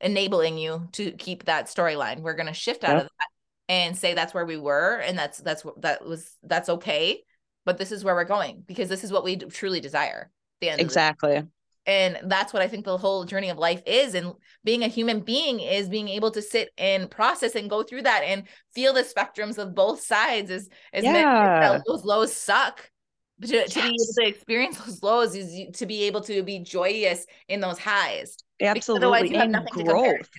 enabling you to keep that storyline. We're gonna shift out Yep. of that and say that's where we were and that's that's what that was that's okay. But this is where we're going because this is what we truly desire. The end of the Exactly. And that's what i think the whole journey of life is and being a human being is being able to sit and process and go through that and feel the spectrums of both sides is many- Yeah. those lows suck but to, to be able to experience those lows is to be able to be joyous in those highs Absolutely. you And nothing to compare it growth.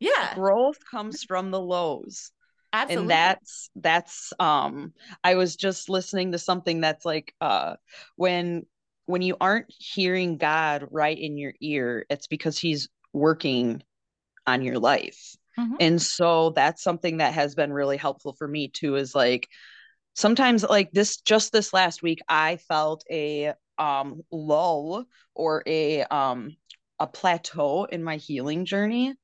yeah Growth comes from the lows. absolutely and that's that's um i was just listening to something that's like uh when when you aren't hearing god right in your ear it's because he's working on your life. Mhm. and so that's something that has been really helpful for me too is like sometimes like this just this last week i felt a um lull or a um a plateau in my healing journey.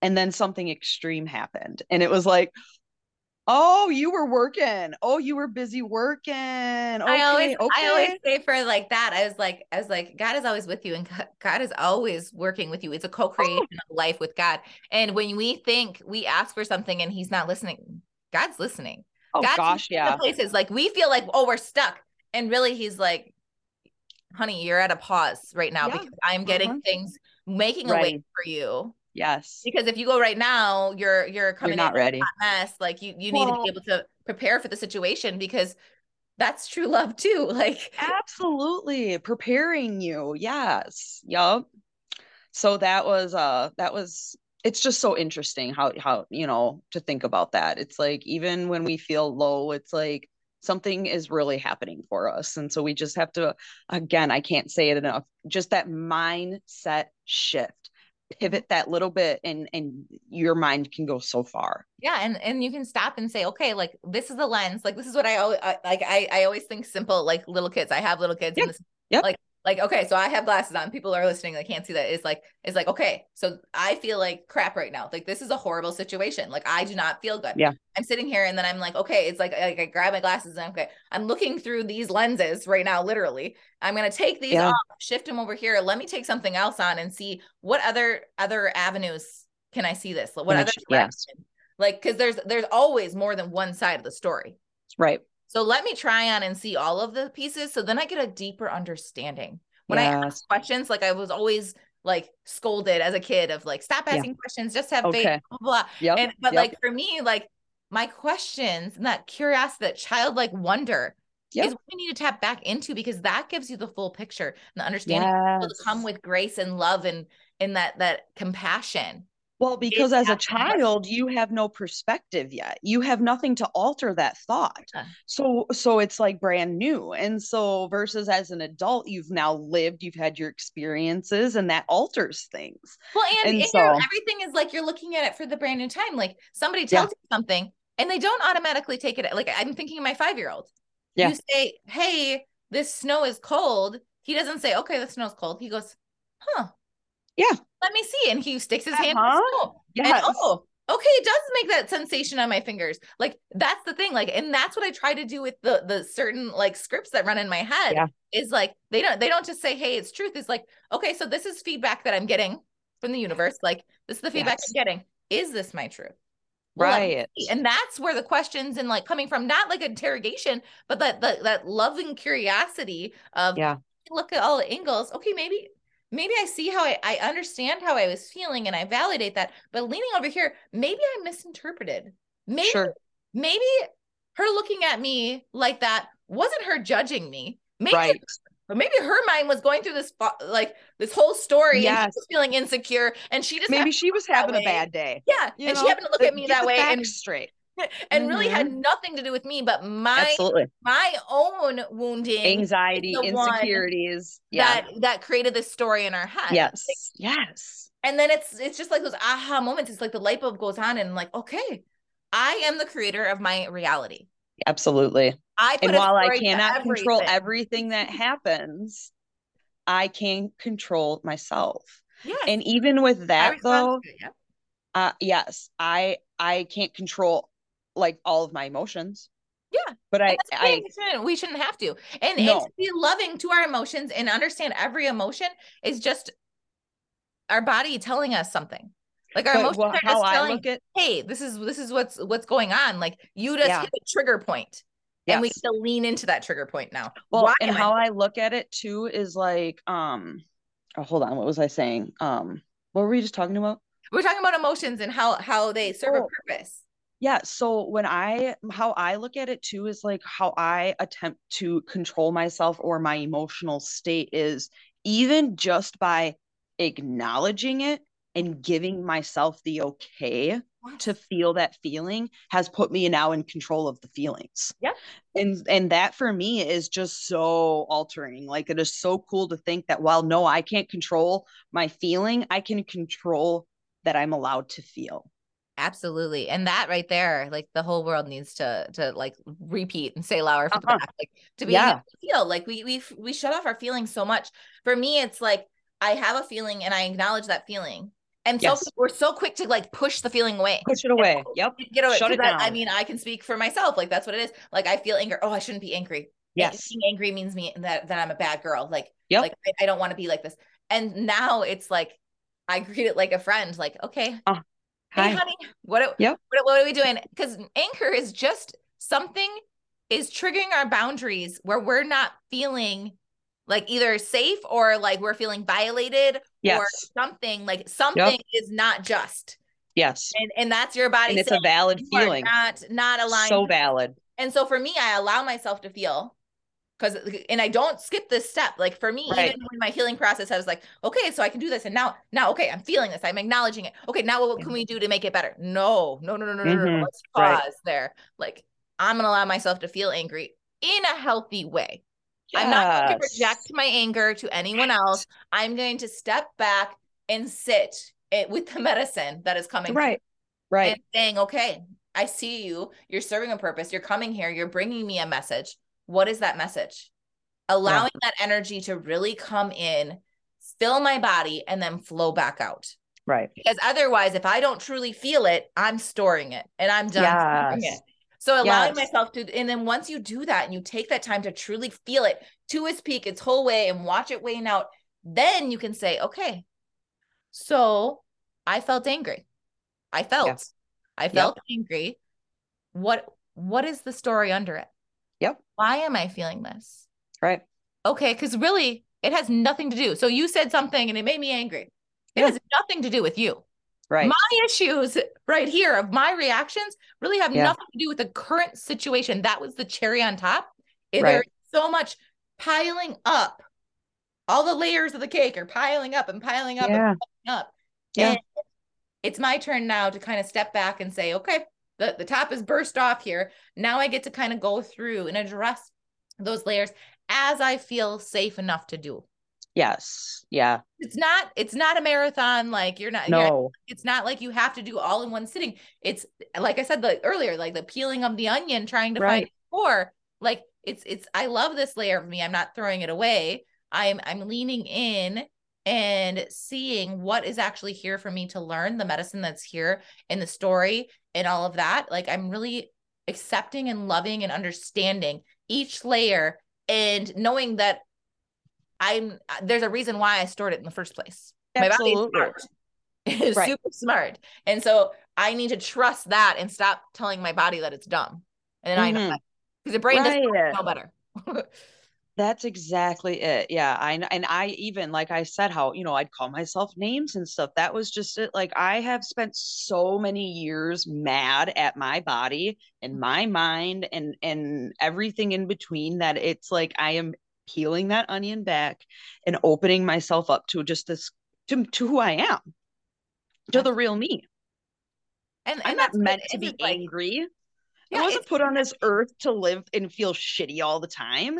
And then something extreme happened. And it was like oh you were working oh you were busy working okay I always, okay I always say for like that. I was like, I was like, God is always with you, and God- is always working with you. It's a co-creation of life with God. And when we think we ask for something and He's not listening, God's listening. oh God's gosh yeah places like we feel like, oh, we're stuck, and really, He's like, honey, you're at a pause right now Yeah. because I'm getting Mhm. things making a way for you. Yes Because if you go right now, you're you're coming you're not ready hot mess. Like you, you need to be able to prepare for the situation because that's true love too. Like absolutely preparing you yes yup so that was uh that was it's just so interesting how how you know to think about that it's like even when we feel low it's like something is really happening for us and so we just have to again i can't say it enough just that mindset shift pivot that little bit and and your mind can go so far yeah and and you can stop and say okay like this is the lens like this is what i always I, like i i always think simple like little kids i have little kids yeah. this yep. like like okay so i have glasses on. People are listening they can't see that. It's like it's like okay so i feel like crap right now. Like this is a horrible situation. Like i do not feel good. Yeah. I'm sitting here and then i'm like okay it's like, like i grab my glasses and okay. I'm looking through these lenses right now literally. I'm going to take these yeah. off shift them over here. Let me take something else on and see what other other avenues can i see this? What other yes. like because there's there's always more than one side of the story. Right so let me try on and see all of the pieces. So then I get a deeper understanding. When yes. I ask questions, like I was always like scolded as a kid of like, stop asking yeah. questions, just have okay. faith, blah, blah. Yep. And but yep. like for me, like my questions and that curiosity, that childlike wonder yep. is what we need to tap back into because that gives you the full picture and the understanding yes. to come with grace and love and and that that compassion well, because as a child, you have no perspective yet. You have nothing to alter that thought. Yeah. So so it's like brand new. And so versus as an adult, you've now lived, you've had your experiences, and that alters things. Well, and, and so everything is like you're looking at it for the brand new time. Like somebody tells yeah. you something and they don't automatically take it. Like I'm thinking of my five-year-old. Yeah. You say, Hey, this snow is cold. He doesn't say, Okay, the snow's cold. He goes, Huh, yeah. Let me see. And he sticks his uh-huh. hand in the. Yes. And, oh, okay, it does make that sensation on my fingers. Like that's the thing. Like, and that's what I try to do with the the certain like scripts that run in my head. Yeah. Is like they don't they don't just say, hey, it's truth. It's like, okay, so this is feedback that I'm getting from the universe. Like, this is the feedback yes. I'm getting. Is this my truth? Right. And that's where the questions and like coming from not like interrogation, but that that that loving curiosity of yeah, look at all the angles. Okay, maybe maybe I see how I, I understand how I was feeling and I validate that. But leaning over here, maybe I misinterpreted. Maybe, sure. maybe her looking at me like that wasn't her judging me. Maybe, right. But maybe her mind was going through this like this whole story yes. and was feeling insecure, and she just maybe she was having a bad day. Yeah, you and know? she happened to look at me that way and straight and mm-hmm. really had nothing to do with me but my Absolutely. my own wounding anxiety insecurities yeah. that that created this story in our head yes like, yes and then it's it's just like those aha moments it's like the light bulb goes on and like okay i am the creator of my reality absolutely i and while i cannot everything. control everything that happens i can control myself yes. and even with that though uh yes i i can't control like all of my emotions. Yeah. But I, I we shouldn't, we shouldn't have to. And, no. and to be loving to our emotions and understand every emotion is just our body telling us something. Like our but, emotions well, are just telling, at, hey, this is this is what's what's going on. Like you just yeah. hit a trigger point. Yes. And we still lean into that trigger point now. Well, Why and how I, I look at it too is like, um, oh, hold on, what was I saying? Um, what were we just talking about? We're talking about emotions and how how they serve oh. a purpose yeah so when i how i look at it too is like how i attempt to control myself or my emotional state is even just by acknowledging it and giving myself the okay to feel that feeling has put me now in control of the feelings. Yeah. And and that for me is just so altering. Like it is so cool to think that while no I can't control my feeling, I can control that I'm allowed to feel. Absolutely. And that right there, like the whole world needs to to like repeat and say louder for uh-huh. the back. Like to be yeah. able to feel like we we we shut off our feelings so much. For me, it's like I have a feeling and I acknowledge that feeling. And yes. so we're so quick to like push the feeling away. Push it away. Yep. Get away. Shut it down. I, I mean, I can speak for myself. Like that's what it is. Like I feel anger. Oh, I shouldn't be angry. Yes. Being angry means me that that I'm a bad girl. Like, yep. like I, I don't want to be like this. And now it's like I greet it like a friend. Like, okay, uh, Hi. Hey, honey, what, yep. what, what are we doing? Because anchor is just something is triggering our boundaries where we're not feeling like either safe or like we're feeling violated yes. or something like something yep. is not just. Yes. And and that's your body. And it's a valid feeling. Not not aligned. So valid. And so for me, I allow myself to feel because and I don't skip this step. Like for me, right. even in my healing process, I was like, okay, so I can do this, and now, now, okay, I'm feeling this, I'm acknowledging it. Okay, now what can we do to make it better? No, no, no, no, no, mm-hmm. no, no. Let's pause right. there. Like I'm gonna allow myself to feel angry in a healthy way. Yes. I'm not going to project my anger to anyone else. I'm going to step back and sit it, with the medicine that is coming right right and saying okay i see you you're serving a purpose you're coming here you're bringing me a message what is that message allowing yeah. that energy to really come in fill my body and then flow back out right because otherwise if i don't truly feel it i'm storing it and i'm done yes. it so allowing yes. myself to, and then once you do that and you take that time to truly feel it to its peak, its whole way, and watch it wane out, then you can say, okay, so I felt angry. I felt, yes. I felt yep. angry. What, what is the story under it? Yep. Why am I feeling this? Right. Okay. Cause really, it has nothing to do. So you said something and it made me angry. It yeah. has nothing to do with you. Right. My issues right here of my reactions really have yeah. nothing to do with the current situation. That was the cherry on top. Right. There's so much piling up. All the layers of the cake are piling up and piling up yeah. and piling up. Yeah. And it's my turn now to kind of step back and say, okay, the, the top is burst off here. Now I get to kind of go through and address those layers as I feel safe enough to do. Yes. Yeah. It's not it's not a marathon like you're not no. You're, it's not like you have to do all in one sitting. It's like I said like earlier like the peeling of the onion trying to right. find core like it's it's I love this layer of me. I'm not throwing it away. I'm I'm leaning in and seeing what is actually here for me to learn the medicine that's here in the story and all of that. Like I'm really accepting and loving and understanding each layer and knowing that I'm there's a reason why I stored it in the first place. Absolutely. My body's smart. It's right. super smart. And so I need to trust that and stop telling my body that it's dumb. And then mm-hmm. I know because the brain right. doesn't know better. That's exactly it. Yeah. I and I even like I said how, you know, I'd call myself names and stuff. That was just it. Like I have spent so many years mad at my body and my mind and and everything in between that it's like I am peeling that onion back and opening myself up to just this to, to who I am, to the real me. And, and I'm not meant to be like, angry. Yeah, I wasn't put on this earth to live and feel shitty all the time.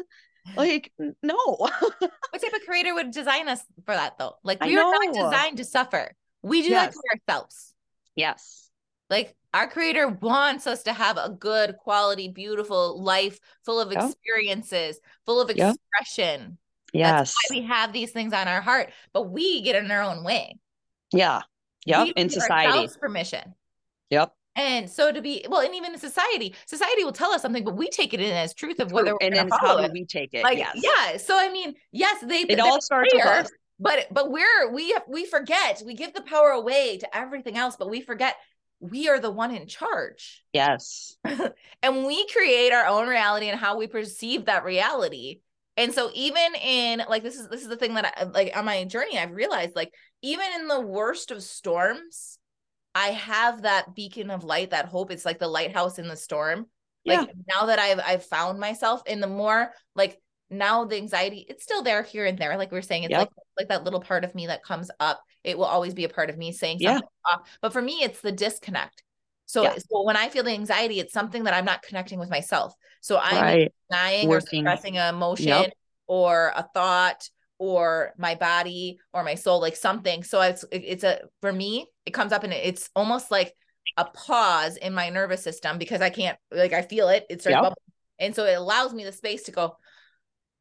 Like, hmm. no. what type of creator would design us for that though? Like we are not designed to suffer. We do yes. that to ourselves. Yes. Like our creator wants us to have a good quality, beautiful life full of experiences, full of expression. Yes. we have these things on our heart, but we get in our own way. Yeah. Yep. in society. Permission. Yep. And so to be well, and even in society, society will tell us something, but we take it in as truth of whether and then how it. we take it. Like, yes. yeah. So I mean, yes, they it all starts with us. But but we're we we forget we give the power away to everything else, but we forget we are the one in charge. Yes. and we create our own reality and how we perceive that reality. And so even in like this is this is the thing that I like on my journey I've realized like even in the worst of storms I have that beacon of light that hope it's like the lighthouse in the storm. Like yeah. now that I've I've found myself in the more like now the anxiety it's still there here and there like we are saying it's yep. like like that little part of me that comes up it will always be a part of me saying something yeah. off but for me it's the disconnect so, yeah. so when i feel the anxiety it's something that i'm not connecting with myself so i'm right. denying Working. or suppressing an emotion yep. or a thought or my body or my soul like something. So it's it's a for me it comes up and it's almost like a pause in my nervous system because i can't like i feel it it starts yep. and so it allows me the space to go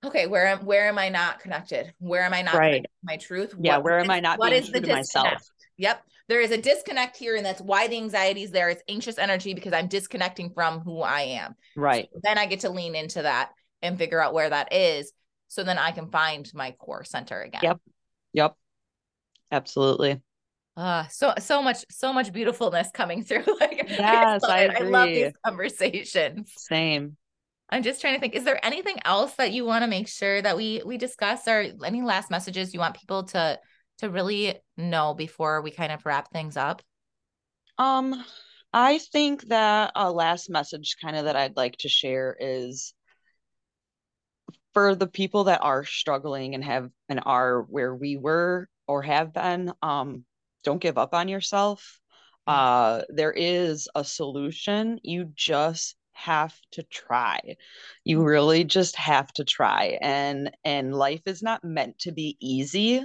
okay where am where am i not connected? Where am i not right. my truth? Yeah what, where am i not what is the myself? yep. There is a disconnect here and that's why the anxiety is there. It's anxious energy because i'm disconnecting from who i am. Right. So then i get to lean into that and figure out where that is so then i can find my core center again. Yep. Yep. Absolutely. Uh so so much so much beautifulness coming through. Like yes I, I, I love these conversations. Same. I'm just trying to think. Is there anything else that you want to make sure that we we discuss, or any last messages you want people to to really know before we kind of wrap things up? Um, I think that a last message, kind of that I'd like to share, is for the people that are struggling and have and are where we were or have been. Um, don't give up on yourself. Mm. Uh, there is a solution. You just have to try you mm-hmm. really just have to try and and life is not meant to be easy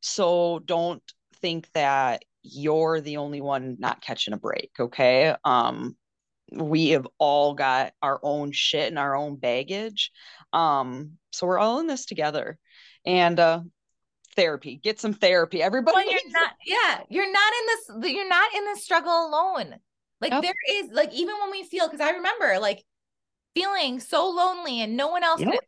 so don't think that you're the only one not catching a break. Okay. Um, we have all got our own shit and our own baggage. Um, so we're all in this together. And uh therapy, get some therapy. Everybody well, you're not, yeah, you're not in this, you're not in this struggle alone. Like there is like even when we feel because I remember like feeling so lonely and no one else like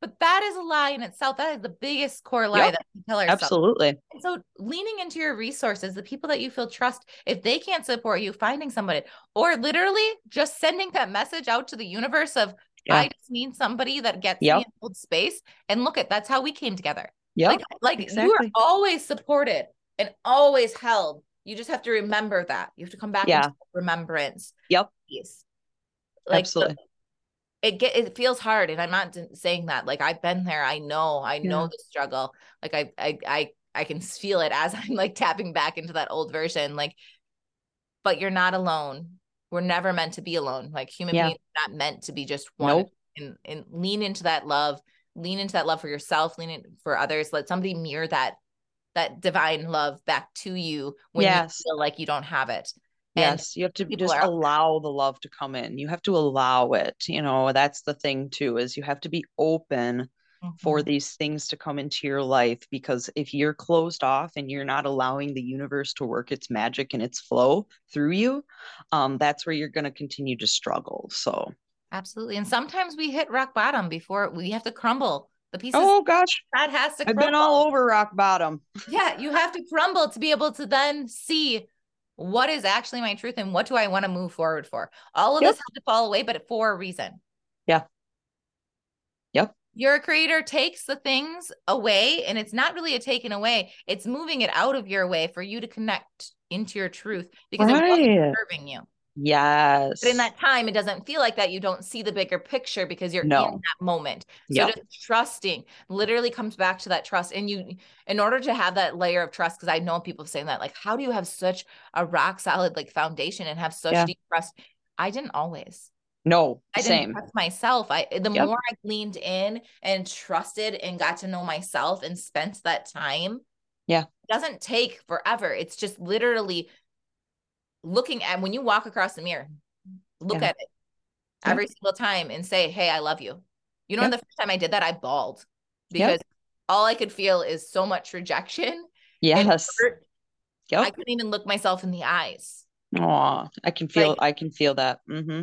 but that is a lie in itself. That is the biggest core lie yep. that we tell ourselves. Absolutely. And so leaning into your resources, the people that you feel trust, if they can't support you, finding somebody, or literally just sending that message out to the universe of yeah. I just need somebody that gets yep. me in old space. And look at that's how we came together. Yeah. Like, like exactly. you are always supported and always held. You just have to remember that. You have to come back yeah. remembrance. Yep. Like Absolutely. The, it get it feels hard and i'm not saying that like i've been there i know i know the struggle like I, I i i can feel it as i'm like tapping back into that old version like but you're not alone we're never meant to be alone like human yeah. beings not meant to be just one nope. and and lean into that love lean into that love for yourself lean in for others let somebody mirror that that divine love back to you when yes. you feel like you don't have it yes you have to just allow the love to come in you have to allow it you know that's the thing too is you have to be open mm-hmm. for these things to come into your life because if you're closed off and you're not allowing the universe to work its magic and its flow through you um that's where you're going to continue to struggle so absolutely and sometimes we hit rock bottom before we have to crumble the pieces oh gosh that has to crumble. i've been all over rock bottom yeah you have to crumble to be able to then see what is actually my truth and what do I want to move forward for? All of yep. this has to fall away, but for a reason. Yeah. Yep. Your creator takes the things away, and it's not really a taken away, it's moving it out of your way for you to connect into your truth because right. it wasn't serving you. Yes. But in that time, it doesn't feel like that. You don't see the bigger picture because you're no. in that moment. So yep. just trusting literally comes back to that trust. And you, in order to have that layer of trust, because I know people saying that, like, how do you have such a rock solid like foundation and have such yeah. deep trust? I didn't always. No, I same. didn't trust myself. I the yep. more I leaned in and trusted and got to know myself and spent that time. Yeah. It doesn't take forever. It's just literally looking at when you walk across the mirror, look yeah. at it every single time and say, Hey, I love you. You know, yeah. the first time I did that, I bawled because all I could feel is so much rejection. Yes. Yep. I couldn't even look myself in the eyes. Oh, I can feel, like, I can feel that. Mm-hmm.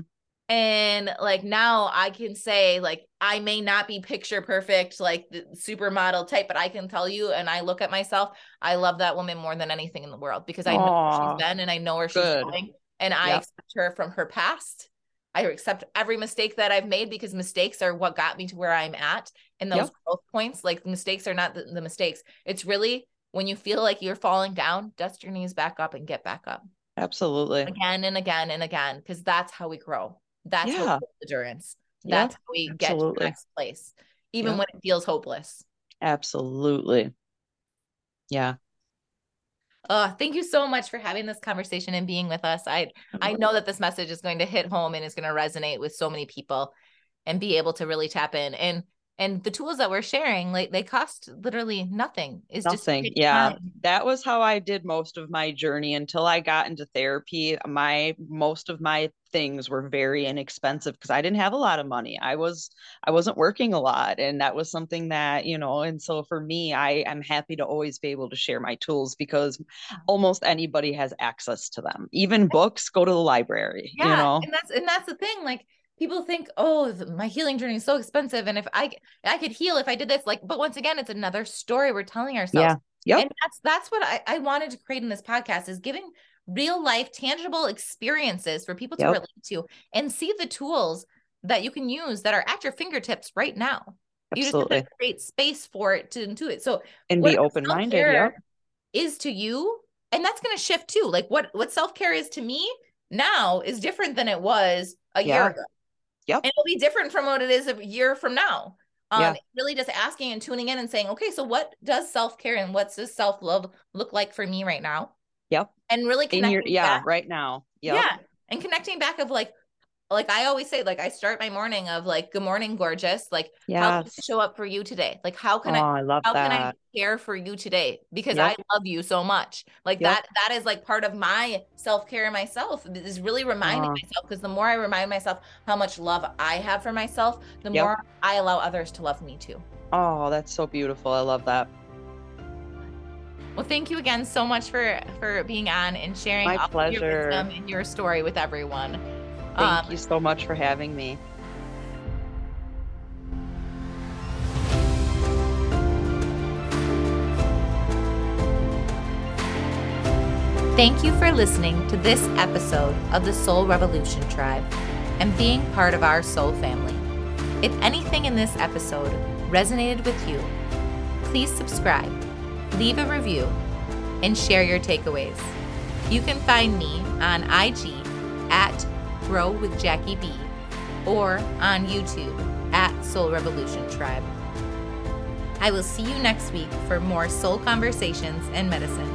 And like now I can say, like, I may not be picture perfect, like the supermodel type, but I can tell you, and I look at myself, I love that woman more than anything in the world because I Aww, know where she's been and I know where she's good. going. And I yep. accept her from her past. I accept every mistake that I've made because mistakes are what got me to where I'm at. And those yep. growth points, like mistakes are not the, the mistakes. It's really when you feel like you're falling down, dust your knees back up and get back up. Absolutely. Again and again and again, because that's how we grow. That's yeah. endurance. That's yeah, how we absolutely. get to the next place, even yeah. when it feels hopeless. Absolutely. Yeah. Oh, thank you so much for having this conversation and being with us. I I know that this message is going to hit home and is going to resonate with so many people and be able to really tap in. And and the tools that we're sharing like they cost literally nothing is nothing just yeah time. that was how i did most of my journey until i got into therapy my most of my things were very inexpensive because i didn't have a lot of money. I was i wasn't working a lot and that was something that you know and so for me i I'm happy to always be able to share my tools because almost anybody has access to them. Even books go to the library yeah, you know? and that's and that's the thing like people think oh my healing journey is so expensive and if i i could heal if i did this like but once again it's another story we're telling ourselves. Yeah. Yep. and that's that's what I, I wanted to create in this podcast is giving real life tangible experiences for people to relate to and see the tools that you can use that are at your fingertips right now Absolutely. you just create space for it to do it so and be open-minded yeah is to you and that's going to shift too like what what self-care is to me now is different than it was a yeah. year ago Yep. And it'll be different from what it is a year from now. Um, yeah. really just asking and tuning in and saying, okay, so what does self-care and what's this self-love look like for me right now? Yep. And really connecting your, yeah, back. right now. Yep. Yeah. And connecting back of like, like I always say, like I start my morning of like, good morning, gorgeous. Like, how can I show up for you today? Like, how can oh, I I love how can I care for you today? Because Yep. I love you so much. Like Yep. that, that is like part of my self-care myself is really reminding Aw. myself because the more I remind myself how much love I have for myself, the Yep. more I allow others to love me too. Oh, that's so beautiful. I love that. Well, thank you again so much for for being on and sharing My all of your wisdom and your story with everyone. Thank Um, you so much for having me. Thank you for listening to this episode of the Soul Revolution Tribe and being part of our soul family. If anything in this episode resonated with you, please subscribe, leave a review, and share your takeaways. You can find me on IG at Grow with Jackie B or on YouTube at Soul Revolution Tribe. I will see you next week for more soul conversations and medicine.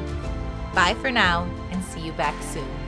Bye for now and see you back soon.